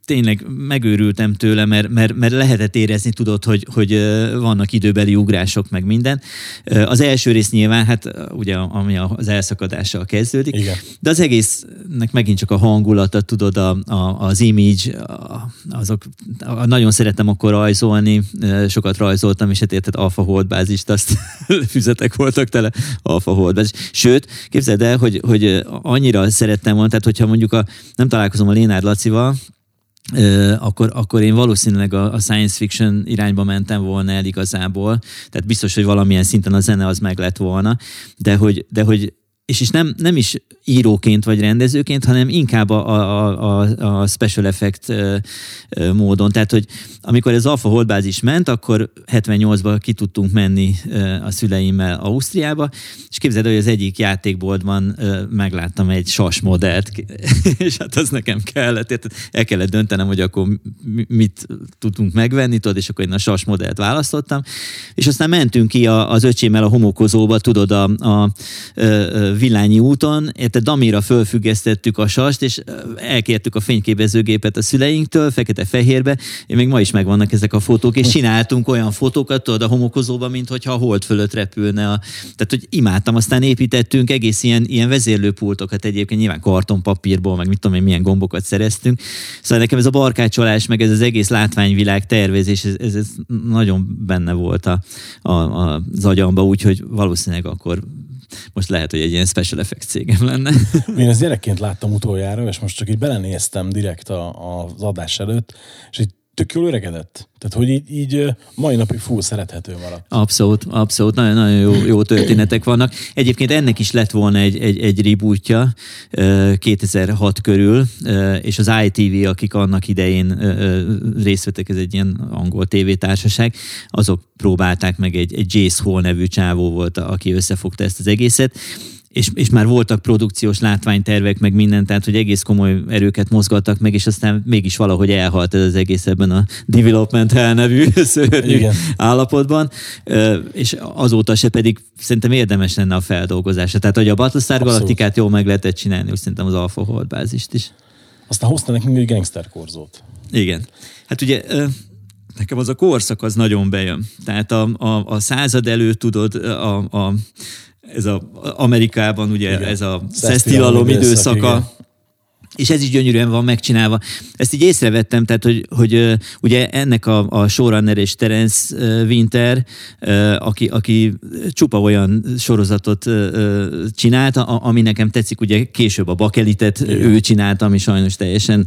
tényleg megőrültem tőle, mert, mert, mert lehetett érezni, tudod, hogy, hogy vannak időbeli ugrások, meg minden. Az első rész nyilván, hát ugye, ami az elszakadással kezdődik, Igen. de az egésznek megint csak a hangulata, tudod, a, a, az image, a, azok, a, nagyon szeretem akkor rajzolni, sokat rajzoltam, és hát érted, alfa holdbázist, azt füzetek voltak tele alfa holdbázis. Sőt, képzeld el, hogy, hogy annyira szerettem volna, tehát hogyha mondjuk a, nem találkozom a Lénárd Lacival, akkor, akkor én valószínűleg a, a science fiction irányba mentem volna el igazából. Tehát biztos, hogy valamilyen szinten a zene az meg lett volna, de hogy, de hogy és is nem, nem is íróként vagy rendezőként, hanem inkább a, a, a, a special effect módon. Tehát, hogy amikor ez Alfa Holdbázis ment, akkor 78-ban ki tudtunk menni a szüleimmel Ausztriába, és képzeld, hogy az egyik játékboltban megláttam egy sas modellt, és hát az nekem kellett, tehát el kellett döntenem, hogy akkor mit tudtunk megvenni, tudod, és akkor én a sas modellt választottam, és aztán mentünk ki az öcsémmel a homokozóba, tudod, a, a, a Villányi úton, érte Damira fölfüggesztettük a sast, és elkértük a fényképezőgépet a szüleinktől, fekete-fehérbe, még ma is megvannak ezek a fotók, és csináltunk olyan fotókat, tudod, a homokozóba, mint hogyha a hold fölött repülne. A, tehát, hogy imádtam, aztán építettünk egész ilyen, ilyen vezérlőpultokat egyébként, nyilván kartonpapírból, meg mit tudom én, milyen gombokat szereztünk. Szóval nekem ez a barkácsolás, meg ez az egész látványvilág tervezés, ez, ez, ez nagyon benne volt a, a, a, az agyamba, úgyhogy valószínűleg akkor most lehet, hogy egy ilyen special effects cégem lenne. Én ezt gyerekként láttam utoljára, és most csak így belenéztem direkt a, az adás előtt, és így tök jól öregedett. Tehát, hogy így, így mai napig full szerethető maradt. Abszolút, abszolút. Nagyon-nagyon jó, jó történetek vannak. Egyébként ennek is lett volna egy, egy, egy rebootja 2006 körül, és az ITV, akik annak idején részt vettek, ez egy ilyen angol tévétársaság, azok próbálták meg egy, egy Jace Hall nevű csávó volt, aki összefogta ezt az egészet, és, és már voltak produkciós látványtervek, meg minden, tehát hogy egész komoly erőket mozgattak meg, és aztán mégis valahogy elhalt ez az egész ebben a Development Hell nevű szörnyű Igen. állapotban, és azóta se pedig szerintem érdemes lenne a feldolgozása. Tehát, hogy a Battlestar Galaktikát jól meg lehetett csinálni, úgy szerintem az Alpha Hold bázist is. Aztán hozta nekünk egy gangster korzót. Igen. Hát ugye nekem az a korszak az nagyon bejön. Tehát a, a, a század előtt tudod, a, a ez a Amerikában ugye igen. ez a szesztilalom időszaka. És ez is gyönyörűen van megcsinálva. Ezt így észrevettem, tehát, hogy, hogy ugye ennek a, a showrunner és Terence Winter, aki, aki csupa olyan sorozatot csinálta, ami nekem tetszik, ugye később a Bakelitet igen. ő csinálta, ami sajnos teljesen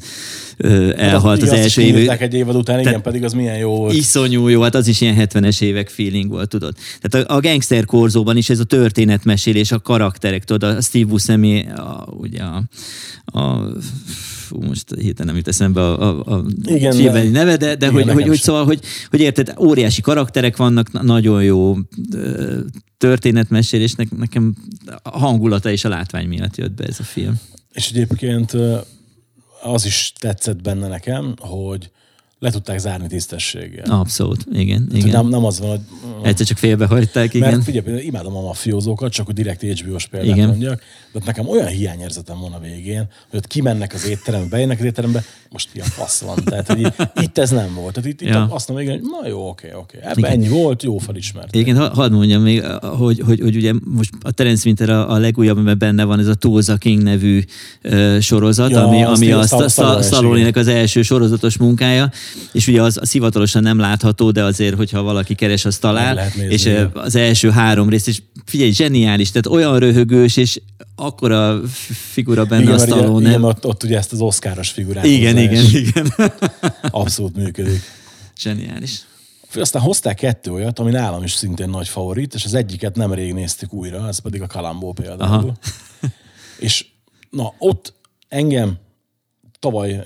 elhalt hát, az első év. egy évad után, igen, pedig az milyen jó volt. Iszonyú jó, hát az is ilyen 70-es évek feeling volt, tudod. Tehát a, a gangster korzóban is ez a történetmesélés, a karakterek, tudod, a Steve Buscemi, a, ugye a, a fú, most héten nem jut eszembe a, a, a igen, neve, de, de igen, hogy, hogy, hogy, szóval, hogy, hogy érted, óriási karakterek vannak, nagyon jó történetmesélésnek, nekem a hangulata és a látvány miatt jött be ez a film. És egyébként az is tetszett benne nekem, hogy le tudták zárni tisztességgel. Abszolút, igen. Tehát, igen. nem, nem az van, hogy... Egyszer csak félbehagyták, igen. Mert figyelj, imádom a mafiózókat, csak hogy direkt HBO-s példát Igen. mondjak, de nekem olyan hiányérzetem van a végén, hogy ott kimennek az étterembe, bejönnek az étterembe, most ilyen fasz van. Tehát, hogy itt ez nem volt. Tehát itt, itt Ja. azt mondom hogy na jó, oké, oké. Ebben Igen. ennyi volt, jó felismert. Igen, ha- hadd mondjam még, hogy, hogy, hogy ugye most a Terence Winter a, a legújabb, amiben benne van ez a Tulsa King nevű ö, sorozat, Ja, ami, azt ami a Stall- Stallone-es, Stallone-nek az első sorozatos munkája, és ugye az, az hivatalosan nem látható, de azért, hogyha valaki keres, az talál, nézni, és igen. az első három rész, és figyelj, zseniális, tehát olyan röhögős, és akkora figura benne Igen, a Stallone. igen, ott, ott ugye ezt az oszkáros figurát igen, igen, igen. Abszolút működik. Zseniális. Aztán hozták kettő olyat, ami nálam is szintén nagy favorit, és az egyiket nemrég néztük újra, ez pedig a Kalambó például. Aha. és na, ott engem tavaly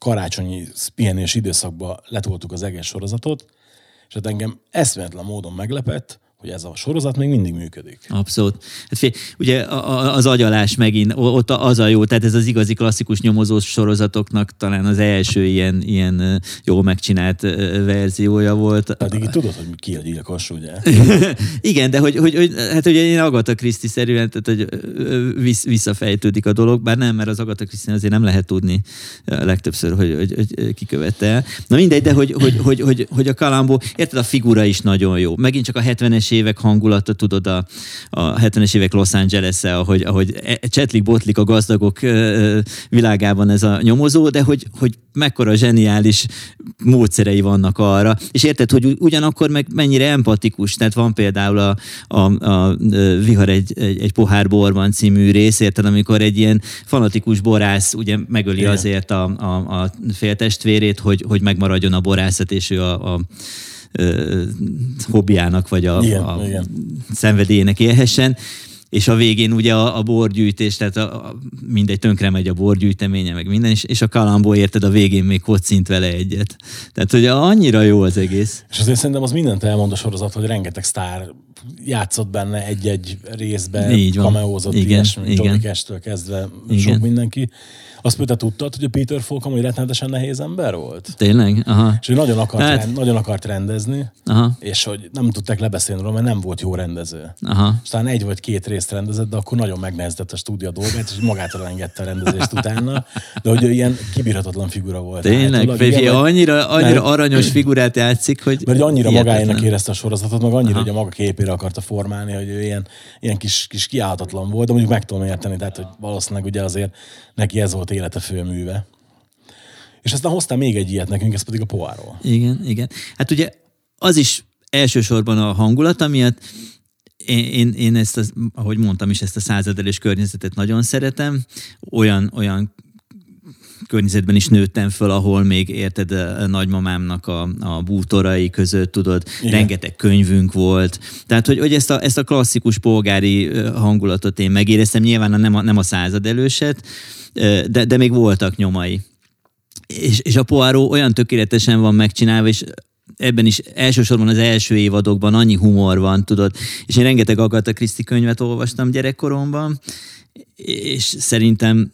karácsonyi pihenés időszakban letoltuk az egész sorozatot, és hát engem eszméletlen módon meglepett, hogy ez a sorozat még mindig működik. Abszolút. Hát fél, ugye az agyalás megint, ott az a jó, tehát ez az igazi klasszikus nyomozós sorozatoknak talán az első ilyen, ilyen ö, jól megcsinált verziója volt. Pedig itt tudod, hogy ki a gyilkos, ugye? Igen, de hogy, hogy, hogy hát ugye én Agatha Christie szerűen, tehát hogy vissz, visszafejtődik a dolog, bár nem, mert az Agatha Christie azért nem lehet tudni legtöbbször, hogy, hogy, hogy ki követte el. Na mindegy, de hogy, hogy, hogy, hogy, hogy a Kalambó, érted, a figura is nagyon jó. Megint csak a 70-es évek hangulata, tudod, a, a 70-es évek Los Angeles-e, ahogy, ahogy e- csetlik botlik a gazdagok világában ez a nyomozó, de hogy, hogy mekkora zseniális módszerei vannak arra. És érted, hogy ugyanakkor meg mennyire empatikus. Tehát van például a, a, a Vihar egy, egy, egy pohár borban című rész, érted, amikor egy ilyen fanatikus borász ugye megöli Igen. azért a, a, a féltestvérét, hogy, hogy megmaradjon a borászat, és ő a, a ö, hobbiának, vagy a, Igen, a igen. szenvedélyének élhessen. És a végén ugye a, a borgyűjtés, tehát a, a, mindegy, tönkre megy a borgyűjteménye, meg minden, és, és a kalambó érted a végén még kocint vele egyet. Tehát, hogy annyira jó az egész. És azért szerintem az mindent elmond a sorozat, hogy rengeteg sztár játszott benne egy-egy részben, Így van. kameózott, Igen, ilyesmi, igen. Johnny Cash-től kezdve Igen. sok mindenki. Azt például tudtad, hogy a Peter Falk amúgy rettenetesen nehéz ember volt? Tényleg? Aha. És ő nagyon akart, Hát- hát... rend, nagyon akart rendezni, Aha. és hogy nem tudták lebeszélni róla, mert nem volt jó rendező. Aha. És talán egy vagy két részt rendezett, de akkor nagyon megnehezített a stúdió dolgát, és magától engedte a rendezést utána. De hogy ő ilyen kibírhatatlan figura volt. Tényleg? állítólag. Figyelj, Igen, vagy- annyira, annyira Mert- aranyos figurát játszik, hogy Mert hogy annyira hihetetlen. magáénak érezte a sorozatot, meg annyira, Aha. hogy a maga képére akarta formálni, hogy ő ilyen, ilyen kis, kis kiállhatatlan volt, de mondjuk meg tudom érteni, tehát hogy valószínűleg ugye azért neki ez volt élete főműve. És aztán hoztam még egy ilyet nekünk, ez pedig a Poirot. Igen, igen. Hát ugye az is elsősorban a hangulat miatt, én, én, én ezt, az, ahogy mondtam is, ezt a századelős környezetet nagyon szeretem. Olyan, olyan környezetben is nőttem föl, ahol még érted a nagymamámnak a, a bútorai között, tudod, Igen. Rengeteg könyvünk volt. Tehát, hogy, hogy ezt, a, ezt a klasszikus polgári hangulatot én megéreztem, nyilván nem a, nem a századelőset, ö, de, de még voltak nyomai. És, és a Poirot olyan tökéletesen van megcsinálva, és ebben is elsősorban az első évadokban annyi humor van, tudod, és én rengeteg Agatha Christie könyvet olvastam gyerekkoromban, és szerintem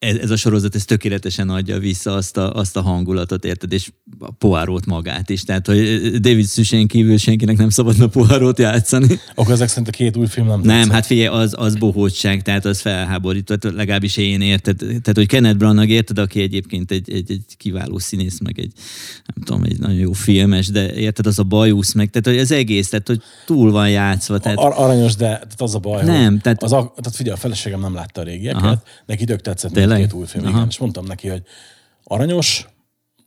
ez, ez a sorozat ez tökéletesen adja vissza azt a, azt a hangulatot, érted, és a Poirot magát is. Tehát, hogy David Szüsén kívül senkinek nem szabadna Poirot játszani. Akkor ezek szerint a két új film nem Nem, tetszett. hát figyelj, az, az bohótság, tehát az felháborító, tehát legalábbis én érted. Tehát, hogy Kenneth Branagh érted, aki egyébként egy, egy, egy kiváló színész, meg egy, nem tudom, egy nagyon jó filmes, de érted, az a bajusz, meg, tehát hogy az egész, tehát hogy túl van játszva. Tehát, Ar- aranyos, de tehát az a baj, Nem, tehát- az a, tehát figyelj, a feleségem nem látta a régieket, Aha. Aha. neki tök tetszett Tényleg? új film, Aha. igen, és mondtam neki, hogy aranyos,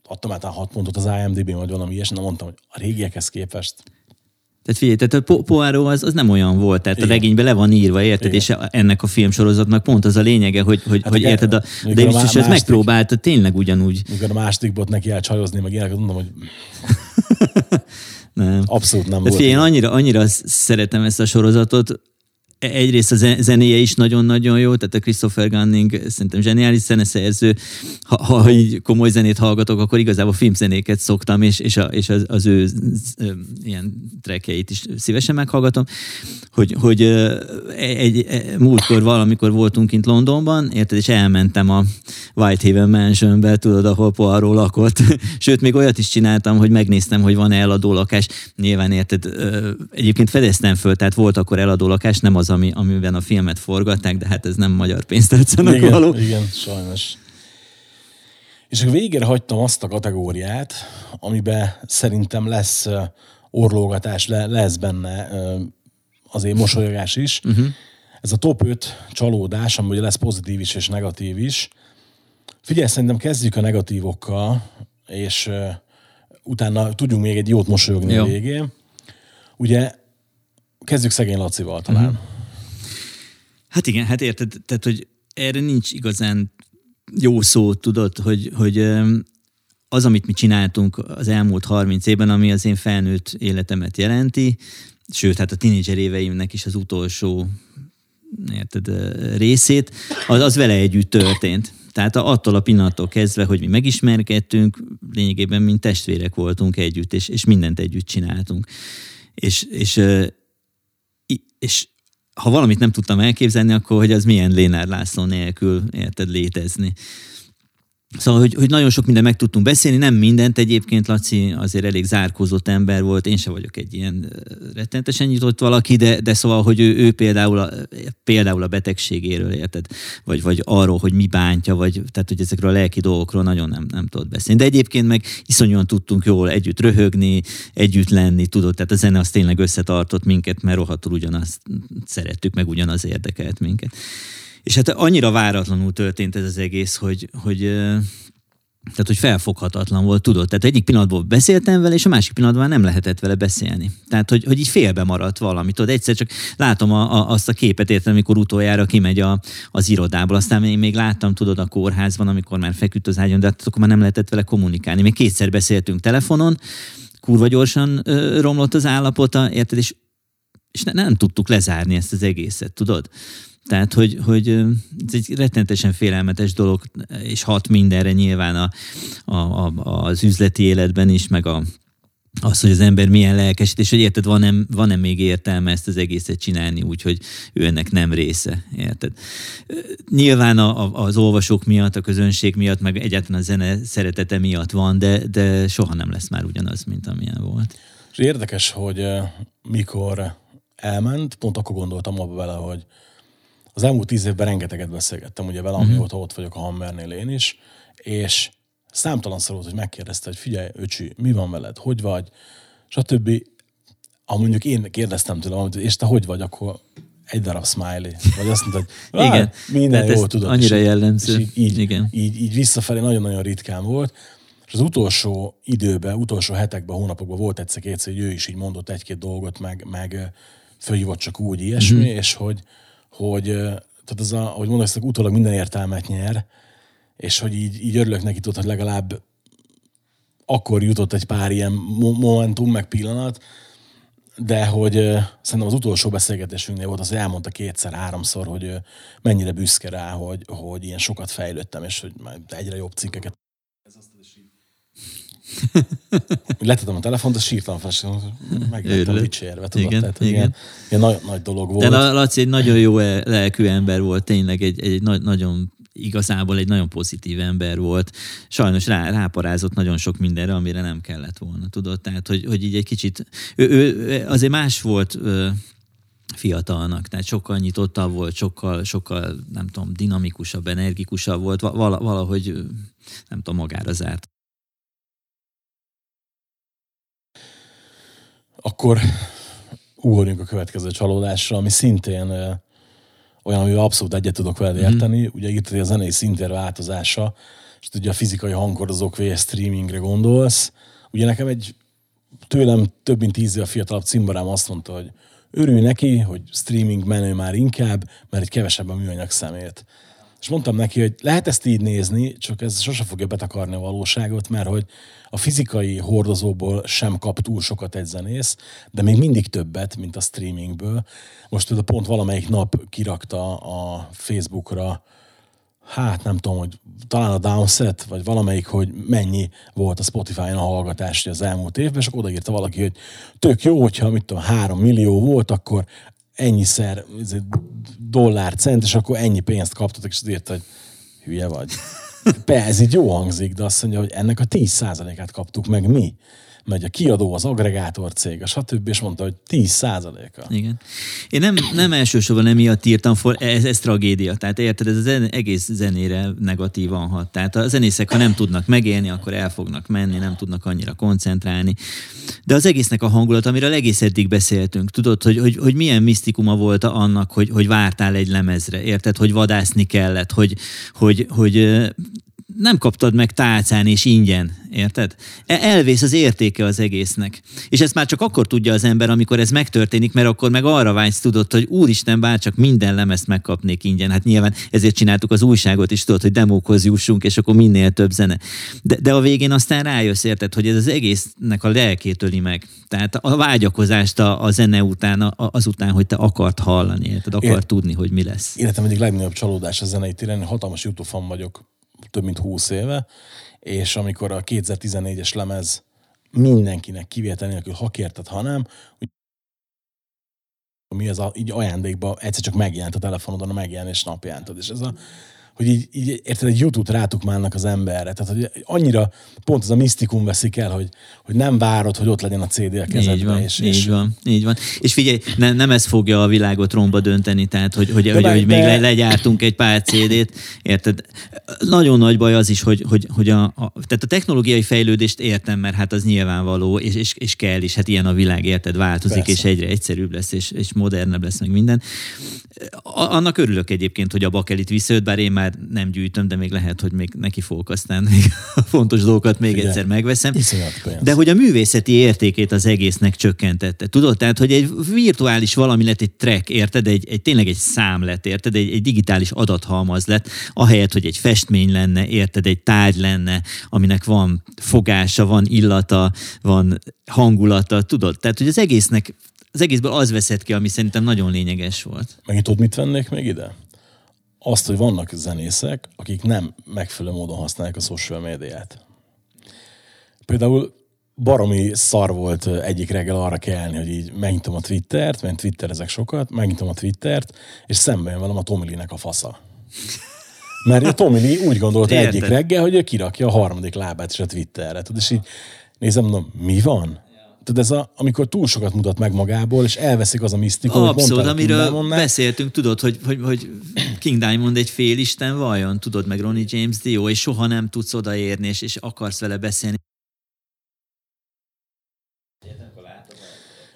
adtam át 6 pontot az IMDb-n, vagy valami ilyesmi, de mondtam, hogy a régiekhez képest Tehát figyelj, tehát a Po- Poirot az, az nem olyan volt, tehát Igen. a regényben le van írva, érted? Igen. És ennek a filmsorozatnak pont az a lényege, hogy, hogy, hát hogy igen, érted, a má- Fincher ezt megpróbálta tényleg ugyanúgy. mikor a második bot neki elcsajozni, meg ilyenek, mondom, hogy Nem. abszolút nem Tehát volt. figyelj, én annyira, annyira szeretem ezt a sorozatot, egyrészt a zenéje is nagyon-nagyon jó, tehát a Christopher Gunning szerintem zseniális zeneszerző. Ha, ha így komoly zenét hallgatok, akkor igazából filmzenéket szoktam, és, és, a, és az, az ő ilyen trackjeit is szívesen meghallgatom. Hogy, hogy egy, egy, múltkor valamikor voltunk kint Londonban, érted, és elmentem a Whitehaven Mansionbe, tudod, ahol Poirot lakott. Sőt, még olyat is csináltam, hogy megnéztem, hogy van-e eladó lakás. Nyilván érted, egyébként fedeztem föl, tehát volt akkor eladó lakás, nem az, ami, amiben a filmet forgatták, de hát ez nem magyar pénztárcának igen, való. Igen, sajnos. És a végére hagytam azt a kategóriát, amiben szerintem lesz orlógatás, lesz benne azért mosolyogás is. Uh-huh. Ez a top 5 csalódás, ami ugye lesz pozitív is és negatív is. Figyelj, szerintem kezdjük a negatívokkal, és uh, utána tudjunk még egy jót mosolyogni Jó. a végén. Ugye kezdjük szegény Lacival talán. Uh-huh. Hát igen, hát érted, tehát, hogy erre nincs igazán jó szó, tudod, hogy, hogy az, amit mi csináltunk az elmúlt 30 évben, ami az én felnőtt életemet jelenti, sőt, hát a tínédzser éveimnek is az utolsó érted, részét, az, az vele együtt történt. Tehát attól a pillanattól kezdve, hogy mi megismerkedtünk, lényegében mint testvérek voltunk együtt, és, és mindent együtt csináltunk. És, és, és ha valamit nem tudtam elképzelni, akkor hogy az milyen Lénár László nélkül érted létezni. Szóval, hogy, hogy nagyon sok minden meg tudtunk beszélni, nem mindent egyébként, Laci azért elég zárkózott ember volt, én sem vagyok egy ilyen rettenetesen nyitott valaki, de, de szóval, hogy ő, ő például, a, például a betegségéről érted, vagy, vagy arról, hogy mi bántja, vagy tehát, hogy ezekről a lelki dolgokról nagyon nem, nem tudott beszélni. De egyébként meg iszonyúan tudtunk jól együtt röhögni, együtt lenni, tudod, tehát a zene az tényleg összetartott minket, mert rohadtul ugyanazt szerettük, meg ugyanaz érdekelt minket. És hát annyira váratlanul történt ez az egész, hogy, hogy tehát, hogy felfoghatatlan volt, tudod. Tehát egyik pillanatban beszéltem vele, és a másik pillanatban nem lehetett vele beszélni. Tehát, hogy, hogy így félbe maradt valami. Tudod, egyszer csak látom a, a, azt a képet, értem, amikor utoljára kimegy a, az irodából. Aztán én még láttam, tudod, a kórházban, amikor már feküdt az ágyon, de hát akkor már nem lehetett vele kommunikálni. Még kétszer beszéltünk telefonon, kurva gyorsan ö, romlott az állapota, érted, és, és ne, nem tudtuk lezárni ezt az egészet, tudod? Tehát, hogy, hogy ez egy rettenetesen félelmetes dolog, és hat mindenre nyilván a, a, a, az üzleti életben is, meg a, az, hogy az ember milyen lelkesít, és hogy érted, van-e, van-e még értelme ezt az egészet csinálni úgy, hogy ő ennek nem része, érted? Nyilván a, a, az olvasók miatt, a közönség miatt, meg egyáltalán a zene szeretete miatt van, de, de soha nem lesz már ugyanaz, mint amilyen volt. És érdekes, hogy mikor elment, pont akkor gondoltam abba vele, hogy az elmúlt tíz évben rengeteget beszélgettem ugye vele, amióta uh-huh. ott vagyok a Hammernél én is, és számtalan volt, hogy megkérdezte, hogy figyelj, öcsi, mi van veled, hogy vagy, stb. Ha mondjuk én kérdeztem tőle, és te hogy vagy, akkor egy darab smiley. Vagy azt mondta, hogy Igen, minden jó, tudod. Annyira és jellemző. És így, így, Igen. Így, így visszafelé nagyon-nagyon ritkán volt. És az utolsó időben, utolsó hetekben, hónapokban volt egyszer-kétszer, hogy ő is így mondott egy-két dolgot, meg, meg fölhívott csak úgy ilyesmi, uh-huh. és hogy, hogy tehát az a, ahogy mondod, hogy utólag minden értelmet nyer, és hogy így, így örülök neki, tudod, hogy legalább akkor jutott egy pár ilyen momentum, meg pillanat, de hogy szerintem az utolsó beszélgetésünknél volt, az elmondta kétszer, háromszor, hogy mennyire büszke rá, hogy, hogy ilyen sokat fejlődtem, és hogy egyre jobb cikkeket Letettem a telefont, és sírtam fel, meg lettem dicsérve, tudod? Igen, Tehát, igen. Ilyen, ilyen nagy, nagy dolog volt. De Laci egy nagyon jó lelkű ember volt, tényleg egy, egy nagy, nagyon igazából egy nagyon pozitív ember volt. Sajnos rá, ráparázott nagyon sok mindenre, amire nem kellett volna, tudod? Tehát, hogy, hogy így egy kicsit... Ő, ő azért más volt fiatalnak, tehát sokkal nyitottabb volt, sokkal, sokkal, nem tudom, dinamikusabb, energikusabb volt, valahogy, nem tudom, magára zárt. Akkor ugorjunk a következő csalódásra, ami szintén olyan, amivel abszolút egyet tudok veled mhm. érteni. Mm-hmm. Ugye itt a zenei szintér változása, és ugye a fizikai hangkordozók vs. streamingre gondolsz. Ugye nekem egy tőlem több mint tíz év fiatalabb cimborám azt mondta, hogy örülj neki, hogy streaming menő már inkább, mert egy kevesebb a műanyag szemét. És mondtam neki, hogy lehet ezt így nézni, csak ez sose fogja betakarni a valóságot, mert hogy a fizikai hordozóból sem kap túl sokat egy zenész, de még mindig többet, mint a streamingből. Most például pont valamelyik nap kirakta a Facebookra, hát nem tudom, hogy talán a Downset, vagy valamelyik, hogy mennyi volt a Spotify-on a hallgatás az elmúlt évben, és akkor odaírta valaki, hogy tök jó, hogyha mit tudom, három millió volt, akkor ennyiszer dollár, cent, és akkor ennyi pénzt kaptatok, és írta, hogy hülye vagy. Persze, ez így jó hangzik, de azt mondja, hogy ennek a 10%-át kaptuk meg mi megy a kiadó, az agregátor cég, a stb. és mondta, hogy 10 százaléka. Igen. Én nem, nem elsősorban emiatt írtam fel, ez, ez tragédia. Tehát érted, ez az egész zenére negatívan hat. Tehát a zenészek, ha nem tudnak megélni, akkor el fognak menni, nem tudnak annyira koncentrálni. De az egésznek a hangulat, amiről egész eddig beszéltünk, tudod, hogy, hogy, hogy milyen misztikuma volt annak, hogy, hogy vártál egy lemezre, érted, hogy vadászni kellett, hogy, hogy, hogy nem kaptad meg tálcán és ingyen, érted? E, elvész az értéke az egésznek. És ezt már csak akkor tudja az ember, amikor ez megtörténik, mert akkor meg arra vágysz, tudod, hogy úristen, bár csak minden lemezt megkapnék ingyen. Hát nyilván ezért csináltuk az újságot is, tudod, hogy demókhoz jussunk, és akkor minél több zene. De, de a végén aztán rájössz, érted, hogy ez az egésznek a lelkét öli meg. Tehát a vágyakozást a, a zene után, a, azután, hogy te akart hallani, érted, akart Én, tudni, hogy mi lesz. Életem egyik legnagyobb csalódás a zenei téren, hatalmas YouTube fan vagyok több mint 20 éve, és amikor a 2014-es lemez mindenkinek kivétel nélkül, ha kérted, ha nem, hogy mi ez a, így ajándékba egyszer csak megjelent a telefonodon a megjelenés napján. És ez a, hogy így, így érted, egy YouTube-t rátukmálnak az emberre. Tehát, hogy annyira pont az a misztikum veszik el, hogy, hogy nem várod, hogy ott legyen a CD a kezedben. Így van, és, így és... van, így van. És figyelj, ne, nem ez fogja a világot romba dönteni, tehát, hogy, hogy, hogy, hogy, hogy még le, legyártunk egy pár CD-t, érted? Nagyon nagy baj az is, hogy, hogy, hogy a, a, tehát a technológiai fejlődést értem, mert hát az nyilvánvaló, és, és, és kell is, hát ilyen a világ, érted, változik, Persze. és egyre egyszerűbb lesz, és, és modernebb lesz meg minden. Annak örülök egyébként, hogy a bakelit visszajött, bár én már nem gyűjtöm, de még lehet, hogy még neki fogok aztán még a fontos dolgokat még Igen. egyszer megveszem. De hogy a művészeti értékét az egésznek csökkentette. Tudod, tehát, hogy egy virtuális valami lett egy track, érted? Egy, egy tényleg egy szám lett, érted? Egy, egy digitális adathalmaz lett, ahelyett, hogy egy festmény lenne, érted? Egy tárgy lenne, aminek van fogása, van illata, van hangulata, tudod? Tehát, hogy az egésznek az egészből az veszett ki, ami szerintem nagyon lényeges volt. Megint tudod, mit vennék még ide? Azt, hogy vannak zenészek, akik nem megfelelő módon használják a social médiát. Például baromi szar volt egyik reggel arra kelni, hogy így megnyitom a Twittert, mert Twitter ezek sokat, megnyitom a Twittert, és szemben jön velem a Tomilinek a fasza. Mert a Tomili úgy gondolta egyik reggel, hogy ő kirakja a harmadik lábát is a Twitterre. Tudod, és így nézem, mondom, mi van? Tudod, ez a, amikor túl sokat mutat meg magából, és elveszik az a misztikot, Abszolút, amiről beszéltünk, tudod, hogy, hogy, hogy King Diamond egy félisten vajon, tudod, meg Ronnie James Dio, és soha nem tudsz odaérni, és, és akarsz vele beszélni.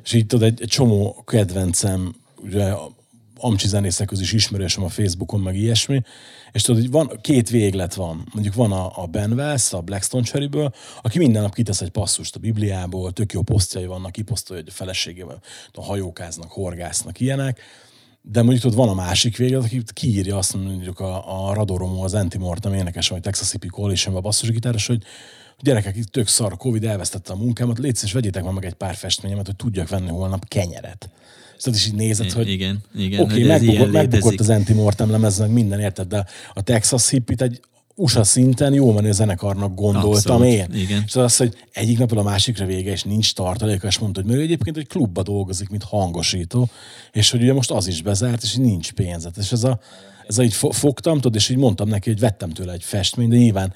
És így tudod, egy, egy csomó kedvencem, ugye amcsi zenészek is ismerősöm a Facebookon, meg ilyesmi, és tudod, hogy van, két véglet van. Mondjuk van a, a Ben Wells, a Blackstone Cherryből, aki minden nap kitesz egy passzust a Bibliából, tök jó posztjai vannak, kiposztolja, hogy a feleségével a hajókáznak, horgásznak, ilyenek. De mondjuk ott van a másik véglet, aki kiírja azt mondjuk a, a Radoromo, az Antimortem énekes, vagy Texas Hippie coalition a basszusgitáros, hogy gyerekek, itt tök szar, Covid elvesztette a munkámat, légy és vegyétek meg egy pár festményemet, hogy tudjak venni holnap kenyeret. Szóval is így nézed, hogy igen, igen, oké, okay, megbukott, megbukott az Anti-Mortem lemez, meg minden érted, de a Texas Hippit egy USA szinten jó menő zenekarnak gondoltam Abszolút, én. Igen. És az, hogy egyik napról a másikra vége, és nincs tartaléka, és mondta, hogy mert ő egyébként egy klubba dolgozik, mint hangosító, és hogy ugye most az is bezárt, és nincs pénzet. És ez a, ez a így fogtam, tudod, és így mondtam neki, hogy vettem tőle egy festményt, de nyilván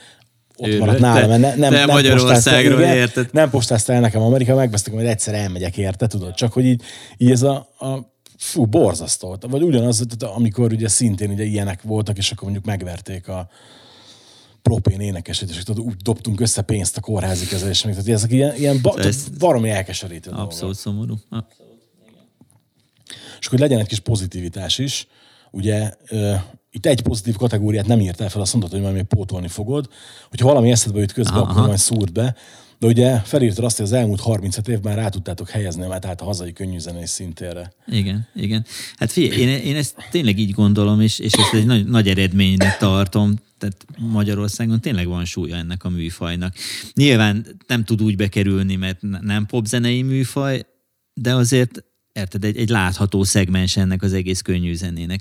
ott maradt nálam, mert ne, nem, nem Magyarországról igen, érted. Nem postázta el nekem Amerika, megbeszéltük, hogy egyszer elmegyek érte, tudod, csak hogy így, így ez a, a fú, borzasztó. Vagy ugyanaz, amikor ugye szintén ugye ilyenek voltak, és akkor mondjuk megverték a propén énekeset, és tudod, úgy dobtunk össze pénzt a kórházi kezelésre. Tehát ezek ilyen, ilyen ba, ez valami elkeserítő Abszolút dolgok. szomorú. Abszolút. És hogy legyen egy kis pozitivitás is, ugye itt egy pozitív kategóriát nem írtál fel, azt mondtad, hogy majd még pótolni fogod. Hogyha valami eszedbe jut közben, aha, akkor majd szúrt be. De ugye felírtad azt, hogy az elmúlt 35 évben rá tudtátok helyezni a metát a hazai könnyűzenés szintére. Igen, igen. Hát figyelj, én, én ezt tényleg így gondolom, és, és ezt egy nagy, nagy eredménynek tartom. Tehát Magyarországon tényleg van súlya ennek a műfajnak. Nyilván nem tud úgy bekerülni, mert nem popzenei műfaj, de azért Érted? Egy, egy látható szegmens ennek az egész könnyű zenének.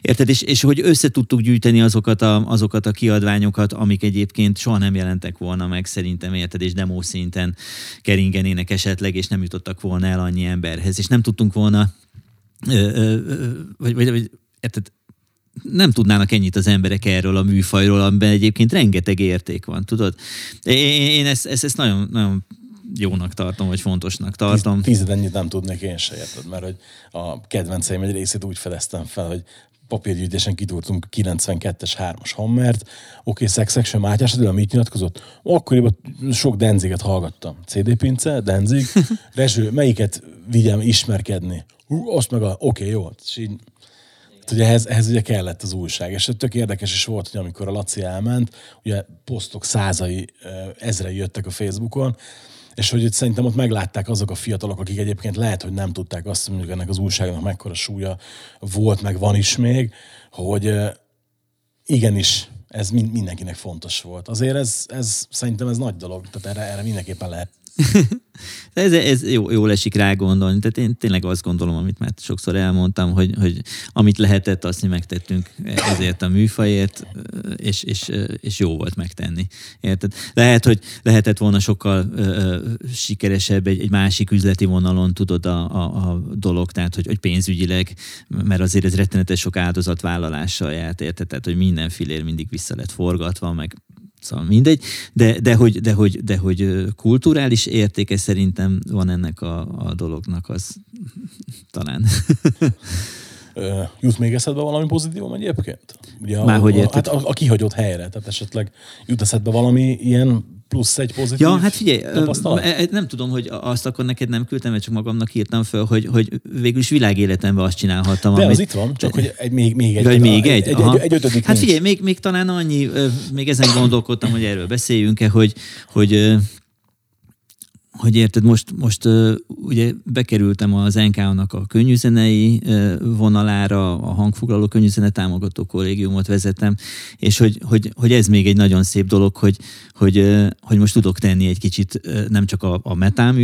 Érted? És, és hogy össze tudtuk gyűjteni azokat a, azokat a kiadványokat, amik egyébként soha nem jelentek volna meg szerintem, érted? És demo szinten keringenének esetleg, és nem jutottak volna el annyi emberhez. És nem tudtunk volna vagy, vagy, vagy érted? nem tudnának ennyit az emberek erről a műfajról, amiben egyébként rengeteg érték van, tudod? Én, én ezt, ezt, ezt nagyon, nagyon jónak tartom, vagy fontosnak tartom. Tíz, tízed ennyit nem tudnék én se, érted? Mert hogy a kedvenceim egy részét úgy fedeztem fel, hogy papírgyűjtésen kitúrtunk 92-es 3-as Hammert, oké, okay, Sex Action Mátyás, de mit nyilatkozott? Akkoriban sok Denziget hallgattam. CD Pince, Denzig, Rezső, melyiket vigyem ismerkedni? Hú, azt meg a, oké, okay, jó. És így, ugye ehhez, ehhez ugye kellett az újság, és tök érdekes is volt, hogy amikor a Laci elment, ugye posztok százai, ezre jöttek a Facebookon, és hogy itt szerintem ott meglátták azok a fiatalok, akik egyébként lehet, hogy nem tudták azt, hogy mondjuk ennek az újságnak mekkora súlya volt, meg van is még, hogy igenis ez mindenkinek fontos volt. Azért ez, ez szerintem ez nagy dolog, tehát erre, erre mindenképpen lehet ez, ez jó, jól esik rá gondolni. Tehát én tényleg azt gondolom, amit már sokszor elmondtam, hogy, hogy amit lehetett, azt mi megtettünk ezért a műfajért, és, és, és jó volt megtenni. Érted? Lehet, hogy lehetett volna sokkal uh, sikeresebb egy, egy másik üzleti vonalon, tudod, a, a, a dolog, tehát hogy, hogy pénzügyileg, mert azért ez rettenetes sok áldozatvállalással járt, érted? Tehát, hogy minden filér mindig vissza lett forgatva, meg Szóval mindegy, de, de, hogy, de, hogy, de hogy kulturális értéke szerintem van ennek a, a dolognak, az talán. jut még eszedbe valami pozitívum egyébként? Ugye Már a, hogy a, hát a, a kihagyott helyre, tehát esetleg jut eszedbe valami ilyen plusz egy pozitív Ja, hát figyelj, e, e, nem tudom, hogy azt akkor neked nem küldtem, mert csak magamnak írtam föl, hogy, hogy végül is világéletemben azt csinálhattam. De amit... az itt van, csak hogy egy, még, még egy. Vagy még egy? Egy, egy, egy, egy ötödik Hát figyelj, még, még talán annyi, még ezen gondolkodtam, hogy erről beszéljünk-e, hogy, hogy hogy érted, most, most ugye bekerültem az NK-nak a könnyűzenei vonalára, a hangfoglaló könnyűzene támogató kollégiumot vezetem, és hogy, hogy, hogy ez még egy nagyon szép dolog, hogy, hogy, hogy most tudok tenni egy kicsit nem csak a, a metál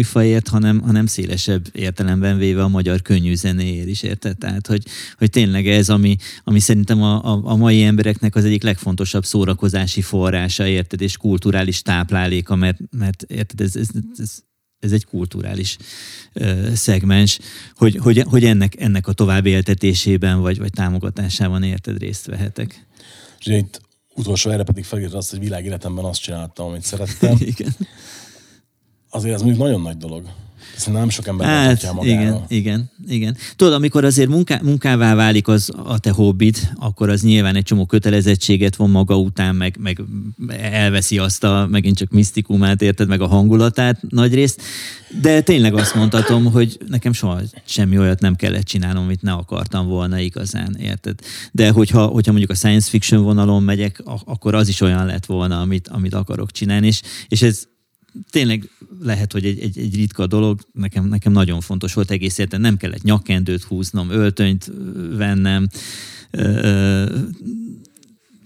hanem, hanem szélesebb értelemben véve a magyar könnyűzenéért is, érted? Tehát, hogy, hogy tényleg ez, ami, ami szerintem a, a, a mai embereknek az egyik legfontosabb szórakozási forrása, érted, és kulturális tápláléka, mert, mert érted, ez, ez, ez ez egy kulturális ö, szegmens, hogy, hogy, hogy ennek, ennek a további éltetésében vagy, vagy támogatásában érted részt vehetek. És itt utolsó erre pedig felírta azt, hogy világéletemben azt csináltam, amit szerettem. Igen. Azért ez mondjuk nagyon nagy dolog. Szerintem nem sok ember hát, magára. Igen, igen, igen. Tudod, amikor azért munká, munkává válik az a te hobbid, akkor az nyilván egy csomó kötelezettséget von maga után, meg, meg elveszi azt a megint csak misztikumát, érted, meg a hangulatát nagy részt. De tényleg azt mondhatom, hogy nekem soha semmi olyat nem kellett csinálnom, amit ne akartam volna igazán, érted? De hogyha, hogyha mondjuk a science fiction vonalon megyek, akkor az is olyan lett volna, amit, amit akarok csinálni. És, és ez tényleg lehet, hogy egy, egy, egy ritka dolog, nekem, nekem nagyon fontos volt egész érten, nem kellett nyakkendőt húznom, öltönyt vennem,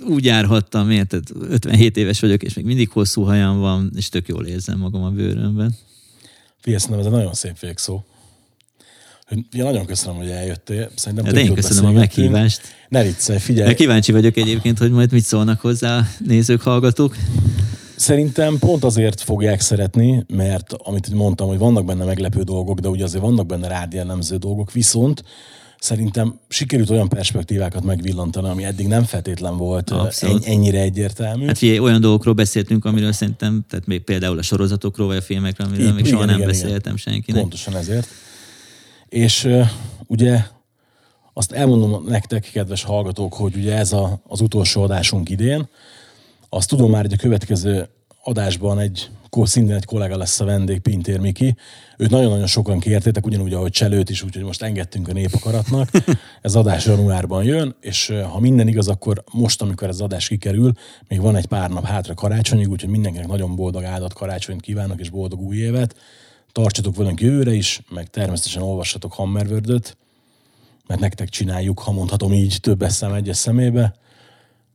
úgy járhattam, érted? 57 éves vagyok, és még mindig hosszú hajam van, és tök jól érzem magam a bőrömben. Figyelj, ez egy nagyon szép végszó. Ja, nagyon köszönöm, hogy eljöttél. Szerintem de én köszönöm a meghívást. Ne viccelj, figyelj. kíváncsi vagyok egyébként, hogy majd mit szólnak hozzá a nézők, hallgatók. Szerintem pont azért fogják szeretni, mert amit mondtam, hogy vannak benne meglepő dolgok, de ugye azért vannak benne rád jellemző dolgok, viszont szerintem sikerült olyan perspektívákat megvillantani, ami eddig nem feltétlen volt Abszolút. ennyire egyértelmű. Hát figyelj, olyan dolgokról beszéltünk, amiről szerintem, tehát még például a sorozatokról, vagy a filmekről, amiről Épp, még igen, soha nem igen, beszéltem igen. senkinek. Pontosan ezért. És uh, ugye azt elmondom nektek, kedves hallgatók, hogy ugye ez a, az utolsó adásunk idén, azt tudom már, hogy a következő adásban egy szintén egy kollega lesz a vendég, Pintér Miki. Őt nagyon-nagyon sokan kértétek, ugyanúgy, ahogy Cselőt is, úgyhogy most engedtünk a népakaratnak. Ez adás januárban jön, és ha minden igaz, akkor most, amikor ez adás kikerül, még van egy pár nap hátra karácsonyig, úgyhogy mindenkinek nagyon boldog áldott karácsonyt kívánok, és boldog új évet. Tartsatok velünk jövőre is, meg természetesen olvassatok Hammerwordöt, mert nektek csináljuk, ha mondhatom így, több eszem egyes szemébe.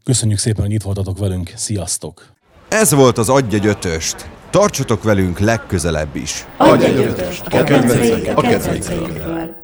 Köszönjük szépen, hogy itt voltatok velünk. Sziasztok! Ez volt az Adj egy ötöst. Tartsatok velünk legközelebb is. Adj egy ötöst, a kedvencekről.